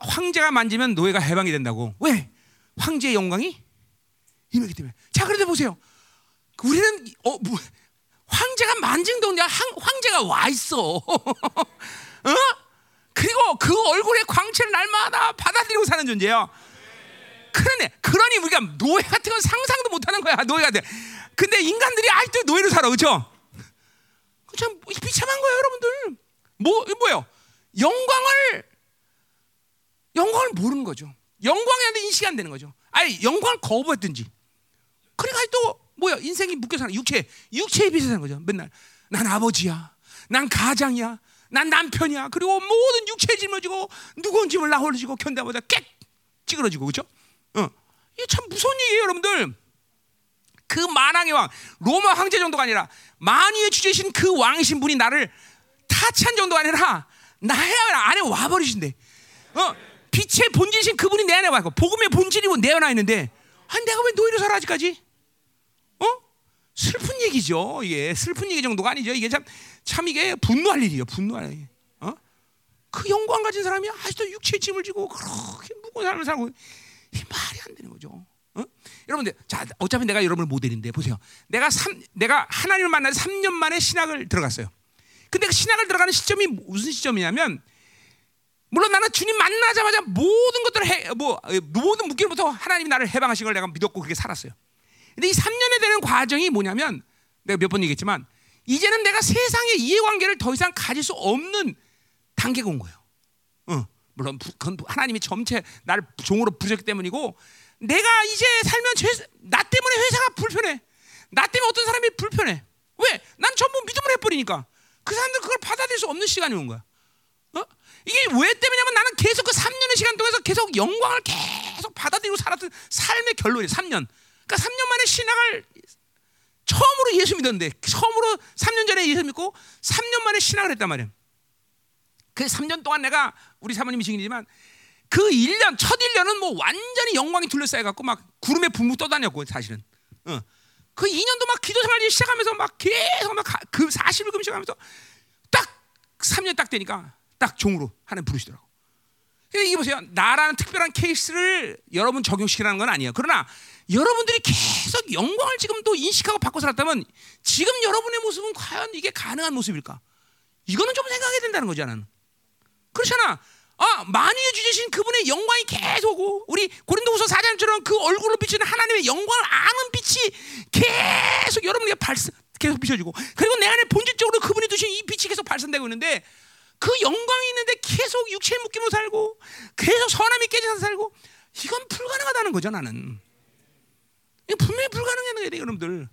황제가 만지면 노예가 해방이 된다고. 왜? 황제의 영광이 임하기 때문에. 자, 그런데 보세요. 우리는 어, 뭐, 황제가 만진 동네 황제가 와 있어. 어? 그리고 그 얼굴의 광채를 날마다 받아들이고 사는 존재예요. 그러네. 그러니 우리가 노예 같은 건 상상도 못 하는 거야. 노예가 돼. 근데 인간들이 아직도 노예로 살아. 그렇죠? 참 비참한 거예요, 여러분들. 뭐 뭐예요? 영광을 영광을 모르는 거죠. 영광에 대한 인식이 안 되는 거죠. 아니 영광을 거부했든지. 그러니까 또 뭐야? 인생이 묶여 사는 육체, 육체에 비춰 사는 거죠. 맨날 난 아버지야, 난 가장이야, 난 남편이야. 그리고 모든 육체에 짊어지고 누군 짐을 나 홀리고 견다보다 깨 찌그러지고 그렇죠? 어. 이게 참 무서운 얘기예요, 여러분들. 그 만왕의 왕, 로마 황제 정도가 아니라 만유의 주제신 그 왕이신 분이 나를 타치한 정도가 아니라 나의 안에 와버리신대. 어, 빛의 본질이신 그분이 내 안에 와 있고 복음의 본질이고 내 안에 있는데 아 내가 왜 노예로 살아 아직까지? 어? 슬픈 얘기죠. 이게 슬픈 얘기 정도가 아니죠. 이게 참 참 이게 분노할 일이에요. 분노할 일. 어? 그 영광 가진 사람이 아직도 육체의 짐을 지고 그렇게 무거운 삶을 살고 이 말이 안 되는 거죠. 어? 여러분들, 자 어차피 내가 여러분을 모델인데 보세요. 내가 삼, 내가 하나님을 만나 3년 만에 신학을 들어갔어요. 근데 그 신학을 들어가는 시점이 무슨 시점이냐면 물론 나는 주님 만나자마자 모든 것들을 해, 뭐 모든 묶임부터 하나님이 나를 해방하신 걸 내가 믿었고 그렇게 살았어요. 근데 이 3년에 되는 과정이 뭐냐면 내가 몇 번 얘기했지만 이제는 내가 세상의 이해관계를 더 이상 가질 수 없는 단계가 온 거예요. 어, 물론 그건 하나님이 점체 나를 종으로 부르셨기 때문이고 내가 이제 살면 나 때문에 회사가 불편해. 나 때문에 어떤 사람이 불편해. 왜? 난 전부 믿음을 해버리니까 그 사람들 그걸 받아들일 수 없는 시간이 온 거야. 어? 이게 왜 때문이냐면 나는 계속 그 3년의 시간 동안서 계속 영광을 계속 받아들이고 살았던 삶의 결론이 3년. 그러니까 3년 만에 신앙을 처음으로 예수 믿었는데 처음으로 3년 전에 예수 믿고 3년 만에 신앙을 했단 말이야. 그 3년 동안 내가 우리 사모님이 증인이지만 그 1년 첫 1년은 뭐 완전히 영광이 둘러싸여 갖고 막 구름에 붕붕 떠다녔고 사실은. 어. 그 2년도 막 기도 생활 시작하면서 막 계속 막그 40일 금식하면서 딱 3년 딱 되니까 딱 종으로 하나님 부르시더라고. 근데 이게 보세요. 나라는 특별한 케이스를 여러분 적용시키라는 건 아니에요. 그러나 여러분들이 계속 영광을 지금도 인식하고 바꿔 살았다면 지금 여러분의 모습은 과연 이게 가능한 모습일까? 이거는 좀 생각해야 된다는 거잖아. 그렇잖아. 아, 만유의 주제신 그분의 영광이 계속 오고 우리 고린도후서 4장처럼 그 얼굴로 비치는 하나님의 영광을 아는 빛이 계속 여러분에게 발사 계속 비춰지고 그리고 내 안에 본질적으로 그분이 두신 이 빛이 계속 발산되고 있는데 그 영광이 있는데 계속 육체의 묶임으로 살고 계속 선함이 깨져서 살고 이건 불가능하다는 거죠 나는 이거 분명히 불가능한 거예요 여러분들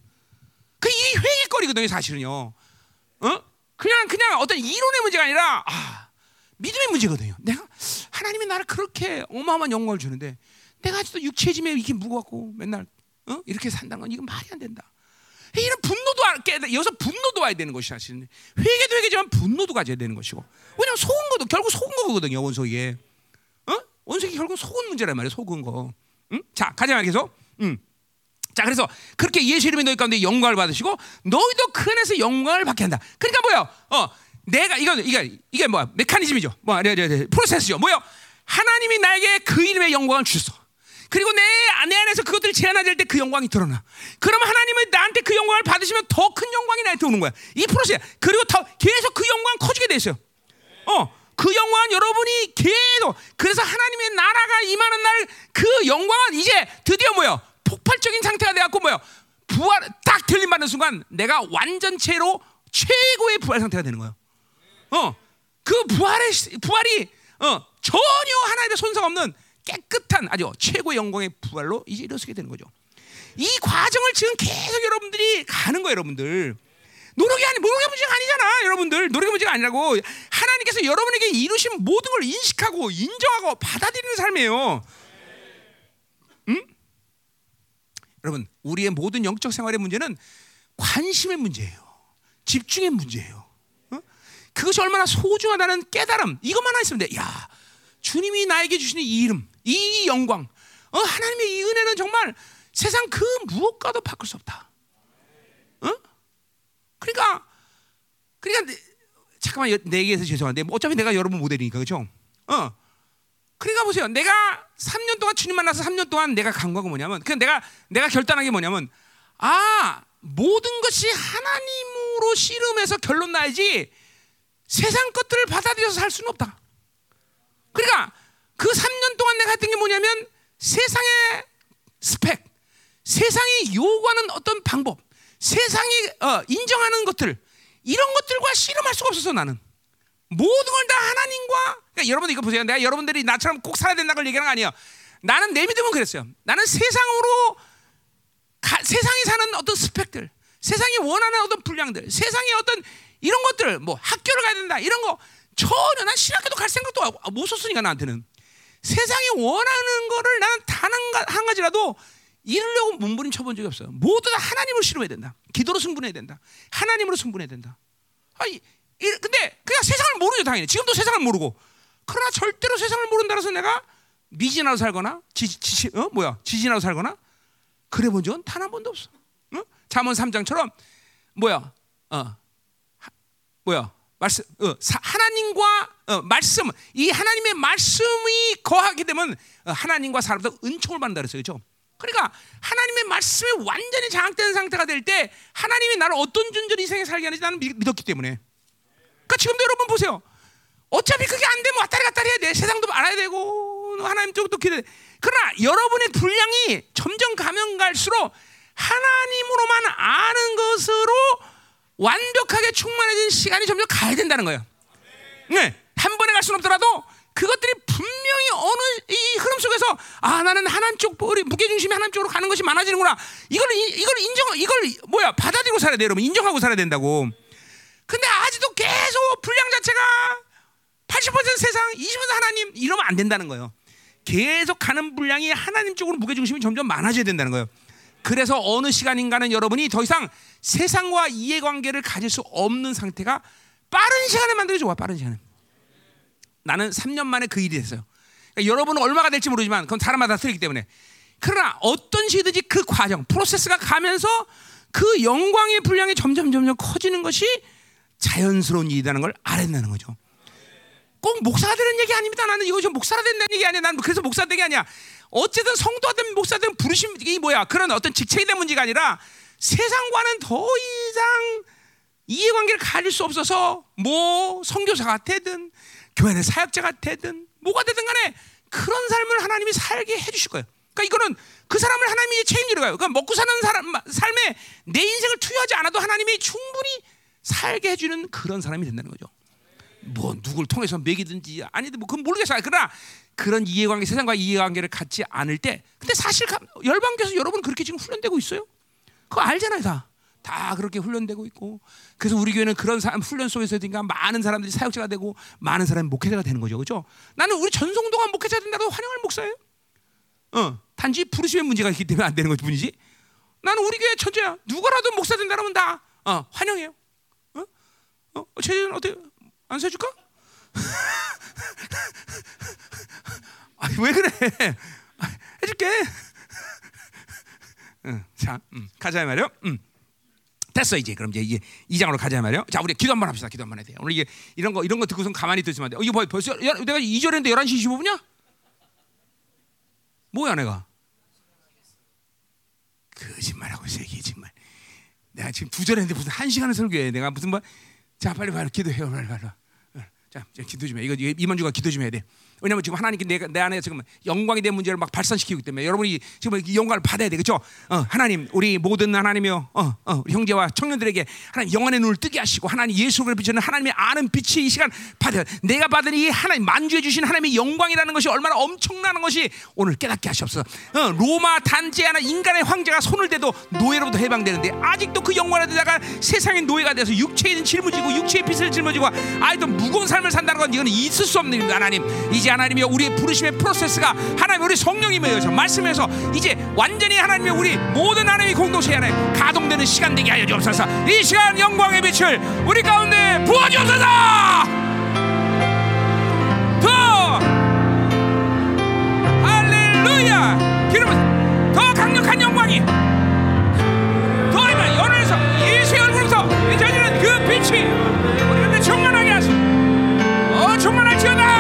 그 이 회개거리거든요 사실은요 어? 그냥 그냥 어떤 이론의 문제가 아니라 아 믿음의 문제거든요. 내가 하나님이 나를 그렇게 어마어마한 영광을 주는데 내가 아직도 육체짐에 이렇게 무겁고 맨날 어? 이렇게 산다는 건 이건 말이 안 된다. 이런 분노도 깨 여기서 분노도 와야 되는 것이 사실은 회개도 회개지만 분노도 가져야 되는 것이고 왜냐면 속은 것도 결국 속은 거거든요 원석이에 어? 원석이 결국 속은 문제란 말이에요 속은 거 응? 자 가자 말해서 응. 자 그래서 그렇게 예수 이름이 너희 가운데 영광을 받으시고 너희도 그 안에서 영광을 받게 한다 그러니까 뭐요 어 내가 이건 이게 이게 뭐야 메커니즘이죠. 뭐 네, 네, 네, 프로세스죠. 뭐요? 하나님이 나에게 그 이름의 영광을 주셨어. 그리고 내, 내 안에서 그것들을 제한할 때그 영광이 드러나. 그러면 하나님은 나한테 그 영광을 받으시면 더 큰 영광이 나한테 오는 거야. 이 프로세스. 그리고 더 계속 그 영광 커지게 돼 있어요. 어, 그 영광은 여러분이 계속 그래서 하나님의 나라가 임하는 날 그 영광은 이제 드디어 뭐요? 폭발적인 상태가 돼갖고 뭐요? 부활 딱 들림 받는 순간 내가 완전체로 최고의 부활 상태가 되는 거예요. 어, 그 부활의 부활이 어, 전혀 하나님의 손상 없는 깨끗한 아주 최고의 영광의 부활로 이제 이루어지게 되는 거죠. 이 과정을 지금 계속 여러분들이 가는 거예요, 여러분들. 노력이 아니 노력의 문제가 아니잖아, 여러분들. 노력의 문제가 아니라고 하나님께서 여러분에게 이루신 모든 걸 인식하고 인정하고 받아들이는 삶이에요. 응? 여러분, 우리의 모든 영적 생활의 문제는 관심의 문제예요. 집중의 문제예요. 그것이 얼마나 소중하다는 깨달음 이것만 있으면 돼. 야, 주님이 나에게 주시는 이 이름, 이 영광, 어, 하나님의 이 은혜는 정말 세상 그 무엇과도 바꿀 수 없다. 어? 그러니까, 그러니까 내, 잠깐만 내 얘기해서 죄송한데 뭐 어차피 내가 여러분 모델이니까 그렇죠? 어. 그러니까 보세요. 내가 3년 동안 주님 만나서 3년 동안 내가 간과가 뭐냐면 그냥 내가 내가 결단한 게 뭐냐면 아 모든 것이 하나님으로 씨름해서 결론 나야지 세상 것들을 받아들여서 살 수는 없다. 그러니까 그 3년 동안 내가 했던 게 뭐냐면 세상의 스펙, 세상이 요구하는 어떤 방법, 세상이 어, 인정하는 것들 이런 것들과 씨름할 수가 없어서 나는 모든 걸 다 하나님과 그러니까 여러분 이거 보세요. 내가 여러분들이 나처럼 꼭 살아야 된다는 걸 얘기하는 거 아니에요. 나는 내 믿음은 그랬어요. 나는 세상으로 가, 세상이 사는 어떤 스펙들, 세상이 원하는 어떤 분량들, 세상의 어떤 이런 것들, 뭐 학교를 가야 된다 이런 거 전혀 난 신학교도 갈 생각도 아, 못 썼으니까 나한테는 세상이 원하는 거를 나는 단한 가지라도 이루려고 몸부림 쳐 본 적이 없어요. 모두 다 하나님을 실험해야 된다. 기도로 승분해야 된다. 하나님으로 승분해야 된다. 아니, 근데 그냥 세상을 모르죠 당연히. 지금도 세상을 모르고. 그러나 절대로 세상을 모른다 해서 내가 미진하고 살거나 지, 지, 어? 뭐야 지진하고 살거나 그래 본 적은 단 한 번도 없어. 어? 잠언 3장처럼 뭐야 어 하, 뭐야 말씀 어, 사, 하나님과 어, 말씀. 이 하나님의 말씀이 거하게 되면 어, 하나님과 사람도 은총을 받는다 그랬어요. 그렇죠? 그러니까 하나님의 말씀이 완전히 장악된 상태가 될 때 하나님이 나를 어떤 존재로 이 생에 살게 하는지 나는 믿었기 때문에. 그러니까 지금도 여러분 보세요. 어차피 그게 안 되면 왔다리 갔다리 해야 돼. 세상도 알아야 되고 하나님 쪽도 기대. 그러나 여러분의 분량이 점점 가면 갈수록 하나님으로만 아는 것으로 완벽하게 충만해진 시간이 점점 가야 된다는 거예요. 네, 한 번에 갈 수는 없더라도 그것들이 분명히 어느 이 흐름 속에서 아 나는 하나님 쪽 우리 무게 중심이 하나님 쪽으로 가는 것이 많아지는구나. 이걸 이걸 인정 이걸 뭐야 받아들이고 살아야 돼 여러분 인정하고 살아야 된다고. 근데 아직도 계속 분량 자체가 80% 세상 20% 하나님 이러면 안 된다는 거예요. 계속 가는 분량이 하나님 쪽으로 무게 중심이 점점 많아져야 된다는 거예요. 그래서 어느 시간인가는 여러분이 더 이상 세상과 이해관계를 가질 수 없는 상태가 빠른 시간에 만들어 좋아 빠른 시간에. 나는 3년 만에 그 일이 됐어요. 그러니까 여러분은 얼마가 될지 모르지만 그건 사람마다 틀리기 때문에. 그러나 어떤 식이든지 그 과정, 프로세스가 가면서 그 영광의 분량이 점점 점점 커지는 것이 자연스러운 일이라는 걸 알았다는 거죠. 꼭 목사가 되는 얘기 아닙니다. 나는 이거 좀 목사가 된다는 얘기 아니야. 난 그래서 목사 되게 아니야. 어쨌든 성도가 된 목사 된 부르심이 뭐야? 그런 어떤 직책이 된 문제가 아니라 세상과는 더 이상 이해관계를 가질 수 없어서 뭐 선교사가 되든 교회 의 사역자가 되든 뭐가 되든 간에 그런 삶을 하나님이 살게 해주실 거예요. 그러니까 이거는 그 사람을 하나님이 책임지러 가요. 그러니까 먹고 사는 사람 삶에 내 인생을 투여하지 않아도 하나님이 충분히 살게 해주는 그런 사람이 된다는 거죠. 뭐 누굴 통해서 먹이든지 아니든 뭐 그건 모르겠어요. 그러나 그런 이해관계 세상과 이해관계를 갖지 않을 때 근데 사실 열방교에서 여러분 그렇게 지금 훈련되고 있어요. 그거 알잖아요 다. 다 그렇게 훈련되고 있고 그래서 우리 교회는 그런 사람 훈련 속에서든가 많은 사람들이 사역자가 되고 많은 사람이 목회자가 되는 거죠 그죠 나는 우리 전성도가 목회자 된다고 환영할 목사예요 어 단지 부르심의 문제가 있기 때문에 안 되는 것 뿐이지 나는 우리 교회 천재야 누구라도 목사 된다면 다 어, 환영해요 어? 어? 쟤는 어떻게 안 사줄까? 아니, 왜 그래? 해줄게. 응, 자, 음, 가자 말이요. 음. 됐어 이제 그럼 이제 이제 이 장으로 가자 말이요. 자 우리 기도 한번 합시다. 기도 한번 해야 돼. 오늘 이게 이런 거 이런 거 듣고선 가만히 안 돼. 어, 이거 벌써 내가 2절인데 11시 25분이야? 뭐야 내가? 거짓말하고 세기 정말. 내가 지금 두 절인데 무슨 한 시간을 설교해. 내가 무슨 뭐 자 빨리 빨리 기도해요 빨리 빨리. 자, 기도 좀 해. 이거 이만주가 기도 좀 해야 돼. 왜냐면 지금 하나님께 내가 내 안에 지금 영광이 된 문제를 막 발산시키기 때문에 여러분이 지금 영광을 받아야 돼, 그렇죠? 어, 하나님, 우리 모든 하나님이요, 어, 어, 우리 형제와 청년들에게 하나님 영안의 눈을 뜨게 하시고 하나님 예수를 비추는 하나님의 아는 빛이 이 시간 받아. 내가 받은 이 하나님 만주해 주신 하나님의 영광이라는 것이 얼마나 엄청나는 것이 오늘 깨닫게 하시옵소서. 어, 로마 단지 하나 인간의 황제가 손을 대도 노예로부터 해방되는데 아직도 그 영광을 대다가 세상의 노예가 돼서 육체에 있는 짊어지고 육체의 빛을 짊어지고 아직도 무거운 삶을 산다는 건 이건 있을 수 없는 일입니다, 하나님. 이제 하나님이여 우리의 부르심의 프로세스가 하나님 우리 성령님에 의해서 말씀에서 이제 완전히 하나님의 우리 모든 하나님의 공동체 안에 가동되는 시간 되게 하여 주옵소서. 이 시간 영광의 빛을 우리 가운데 부어 주옵소서! 더! 할렐루야! 기름 더 강력한 영광이 더 이만 연에서 예수의 얼굴에서 이제는 그 빛이 우리 가운데 충만하게 하소 어 충만할지어다!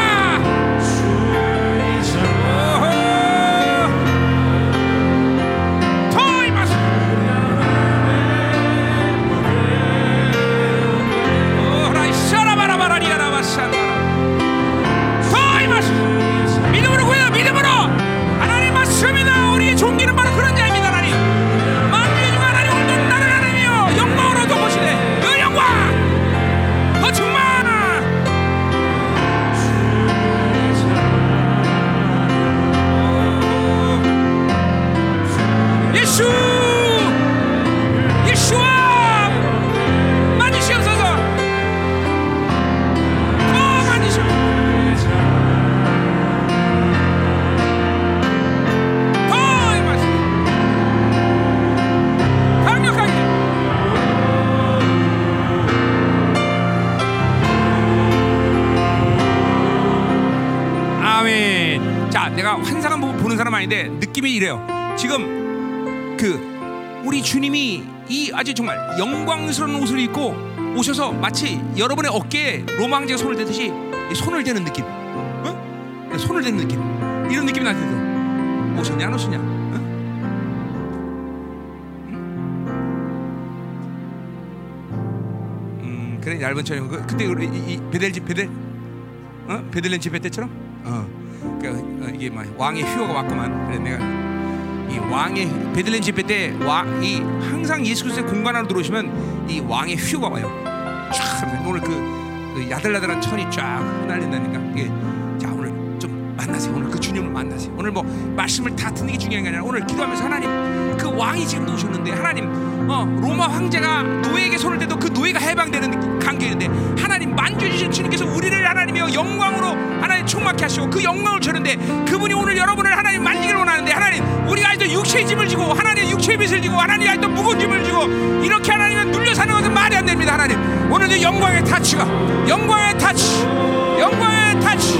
내가 환상을 보고 보는 사람 아닌데 느낌이 이래요. 지금 그 우리 주님이 이 아주 정말 영광스러운 옷을 입고 오셔서 마치 여러분의 어깨에 로마 황제가 손을 대듯이 이 손을 대는 느낌, 어? 손을 대는 느낌, 이런 느낌이 나한테. 오셨냐 안 오셨냐? 어? 음, 그래 얇은 천이 그 그때 우리 이, 이 베델 집 베델 어 베들렌 집회 때처럼 어, 그 어, 이게 막 왕의 휴거가 왔구만. 그래 내가 이 왕의 베들렌 집회 때왕이 항상 예수 그리스도의 공간 안으로 들어오시면 이 왕의 휴가 와요. 쫙 오늘 그, 그 야들야들한 천이 쫙 흩날린다니까. 이게 좀 만나세요. 오늘 그 주님을 만나세요. 오늘 뭐 말씀을 다 듣는 게 중요한 게 아니라 오늘 기도하면서 하나님 그 왕이 지금 오셨는데 하나님 어, 로마 황제가 노예에게 손을 대도 그 노예가 해방되는 관계인데 하나님 만져주신 주님께서 우리를 하나님의 영광으로 하나님 충만케 하시고 그 영광을 주는데 그분이 오늘 여러분을 하나님 만지기를 원하는데 하나님 우리가 아직도 육체의 짐을 지고 하나님 육체의 빚을 지고 하나님 아직도 무거운 짐을 지고 이렇게 하나님은 눌려 사는 것은 말이 안 됩니다 하나님. 오늘도 영광의 타치가 영광의 타치 영광의 타치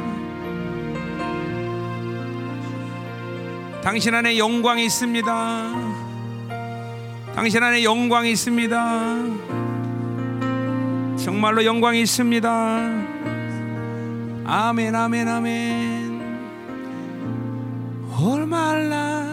당신 안에 영광이 있습니다. 당신 안에 영광이 있습니다. 정말로 영광이 있습니다. 아멘 아멘 아멘. life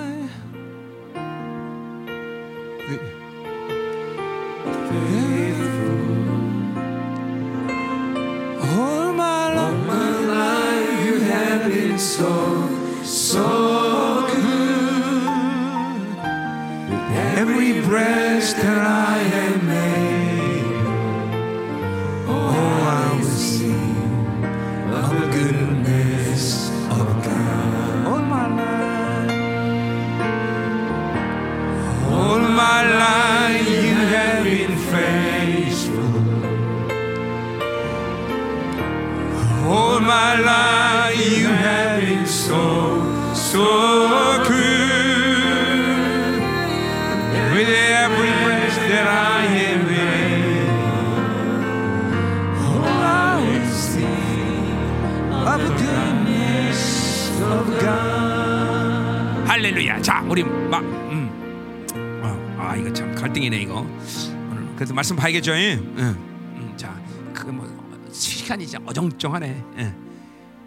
그래도 말씀 봐야겠죠. 예? 응. 음, 자, 그뭐 시간이 진짜 어정쩡하네. 예.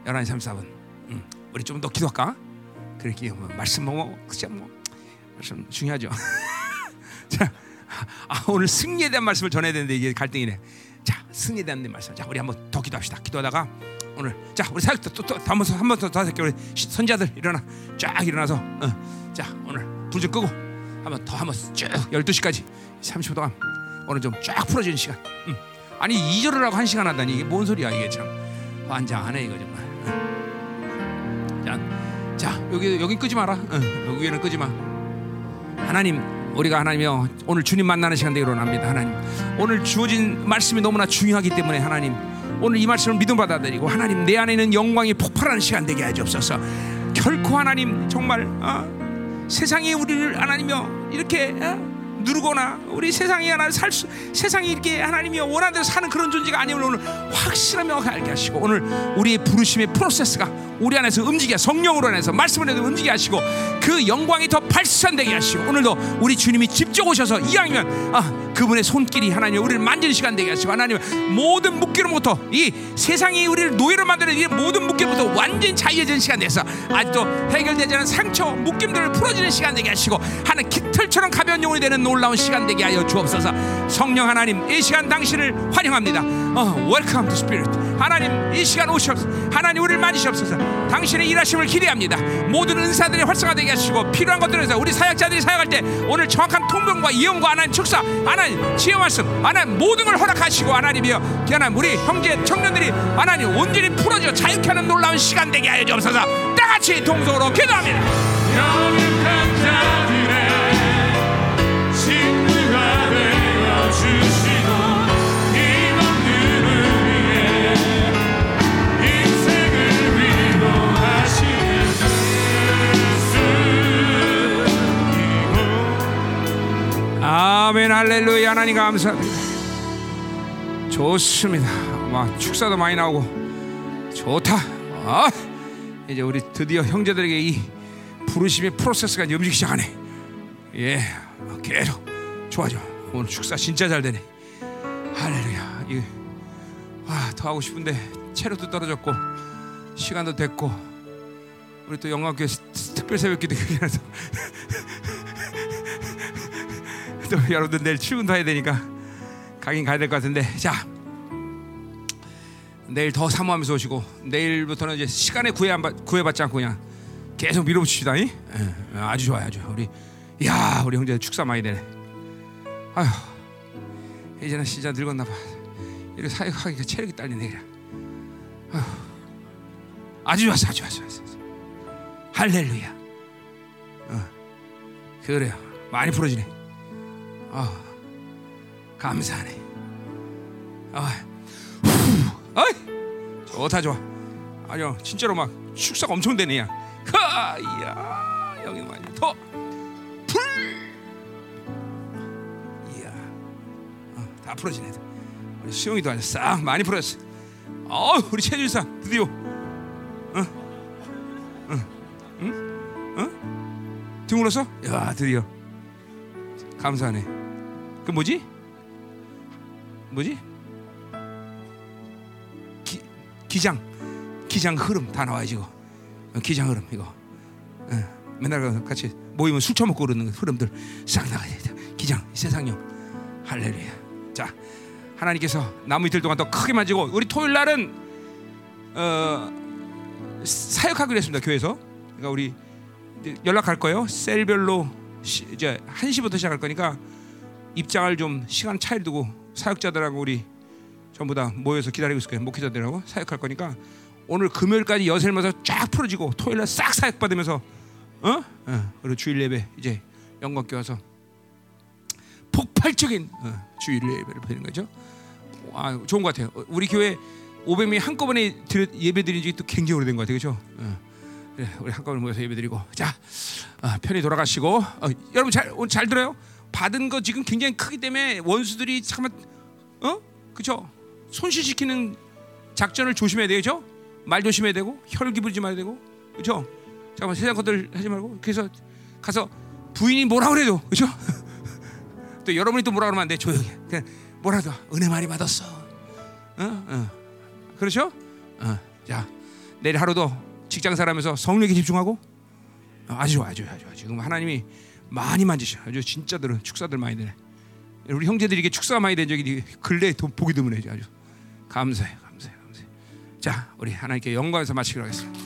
11시 34분. 음. 우리 좀 더 기도할까? 그렇게 뭐 말씀 뭐 진짜 뭐 말씀 중요하죠. 자, 아, 오늘 승리에 대한 말씀을 전해야 되는데 이게 갈등이네. 자, 승리에 대한 말씀. 자, 우리 한번 더 기도합시다. 기도하다가 오늘 자, 우리 사역 또또 한번 한번 더 다섯 개 우리 시- 선자들 일어나 쫙 일어나서 어. 자, 오늘 불 좀 끄고 한번 더 한번 쭉 12시까지 30분 동안 오늘 좀 쫙 풀어지는 시간. 음. 아니 2절을 하고 1시간 하다니 이게 뭔 소리야 이게 참 환장하네 이거 정말. 어. 자, 자 여기 여기 끄지 마라. 어, 여기 위에는 끄지 마. 하나님 우리가 하나님이여 오늘 주님 만나는 시간 되기로 합니다 하나님 오늘 주어진 말씀이 너무나 중요하기 때문에 하나님 오늘 이 말씀을 믿음 받아들이고 하나님 내 안에 있는 영광이 폭발하는 시간 되게 하옵소서 결코 하나님 정말 어, 세상이 우리를 하나님이여 이렇게 어, 누르거나 우리 세상이 하나 살 수, 세상이 이렇게 하나님이여 원하는 대로 사는 그런 존재가 아님을 오늘 확실하며 알게 하시고 오늘 우리의 부르심의 프로세스가 우리 안에서 움직여 성령으로 안에서 해서 움직여 하시고 그 영광이 더 발산되게 하시고 오늘도 우리 주님이 직접 오셔서 이왕이면 아 그분의 손길이 하나님 우리를 만지는 시간 되게 하시고 하나님 모든 묶기로부터 이 세상이 우리를 노예로 만드는 이 모든 묶기로부터 완전히 자유해지는 시간 돼서 아직도 해결되지 않은 상처 묶임들을 풀어지는 시간 되게 하시고 하는 깃털처럼 가벼운 영혼이 되는 놀라운 시간 되게 하여 주옵소서. 성령 하나님, 이 시간 당신을 환영합니다. 어, Welcome to Spirit. 하나님, 이 시간 오시옵소서. 하나님 우리를 만지시옵소서. 당신의 일하심을 기대합니다. 모든 은사들이 활성화되게 하시고 필요한 것들에서 우리 사역자들이 사역할 때 오늘 정확한 통병과 이용과 하나님 축사, 하나님 지혜 말씀, 하나님 모든 걸 허락하시고 하나님이여, 하나님 우리 형제 청년들이 하나님 온전히 풀어져 자유케 하는 놀라운 시간 되게 하여 주옵소서. 다 같이 동성으로 기도합니다. 아멘 할렐루야. 하나님 감사합니다. 좋습니다. 막 축사도 많이 나오고. 좋다. 아, 이제 우리 드디어 형제들에게 이 부르심의 프로세스가 움직이기 시작하네. 예 계속 좋아져. 오늘 축사 진짜 잘 되네. 할렐루야. 이거 와더 하고 싶은데 체력도 떨어졌고 시간도 됐고 우리 또 영광교회 특별 새벽기도 그래서 또 여러분들 내일 출근도 해야 되니까 가긴 가야 될 것 같은데. 자 내일 더 사모하면서 오시고 내일부터는 이제 시간에 구애 안 받, 구애받지 않고 그냥 계속 밀어붙입시다 이? 예, 아주 좋아요 아주. 우리 야 우리 형제 축사 많이 되네. 아휴 이제는 진짜 늙었나 봐. 이렇게 사역하기가 체력이 딸리네 그냥. 아휴 아주 좋았어 아주 좋았어, 아주 좋았어. 할렐루야. 어, 그래요. 많이 풀어지네 아, 감사하네. 아, 후, 어이, 좋다 좋아. 아니요, 진짜로 막 축사가 엄청 되네 야. 하, 이야, 여기 많이 더 풀. 이야, 어, 다 풀어지네. 우리 수영이도 아주 싹 많이 풀었어. 어, 우리 최준사 드디어, 어, 응, 응, 응, 등울었어? 야, 드디어. 감사하네. 그 뭐지? 뭐지? 기, 기장. 기장 흐름 다 나와야지 이거. 어, 기장 흐름 이거. 어, 맨날 그 같이 모이면 술 처먹고 그러는 그 흐름들 싹 나가야 돼 기장 세상용 할렐루야. 자 하나님께서 나무 이틀 동안 더 크게 만지고 우리 토요일 날은 어, 사역하기로 했습니다 교회에서. 그러니까 우리 연락할 거예요. 셀별로 시, 이제 1시부터 시작할 거니까 입장을 좀 시간 차이를 두고 사역자들하고 우리 전부 다 모여서 기다리고 있을 거예요. 목회자들하고 사역할 거니까 오늘 금요일까지 여슬면서 쫙 풀어지고 토요일날 싹 사역 받으면서 어? 어. 그리고 주일 예배 이제 영광교 와서 폭발적인 어, 주일 예배를 드리는 거죠. 아, 좋은 것 같아요. 우리 교회 500명이 한꺼번에 예배 드린 적이 또 굉장히 오래된 것 같아요. 그렇죠? 어. 우리 한꺼번에 모여서 예배 드리고 자 어, 편히 돌아가시고 어, 여러분 잘 오늘 잘 들어요? 받은 거 지금 굉장히 크기 때문에 원수들이 잠깐만 어? 그죠 손실시키는 작전을 조심해야 되죠? 말 조심해야 되고 혈기 부리지 말아야 되고 그죠 잠깐만 세상 것들 하지 말고. 그래서 가서 부인이 뭐라 그래도 그죠 또 여러분이 또 뭐라 그러면 안돼? 조용히 그냥 뭐라도 은혜 많이 받았어. 어? 어. 그렇죠? 어. 자 내일 하루도 직장 살아면서 성령에 집중하고? 어, 아주 좋아 아주 아주 지금 하나님이 많이 만지셔. 아주 진짜들은 축사들 많이 되네. 우리 형제들이 이게 축사가 많이 된 적이 근래 보기 드문해 아주 감사해, 감사해, 감사해. 자, 우리 하나님께 영광에서 마치기로 하겠습니다.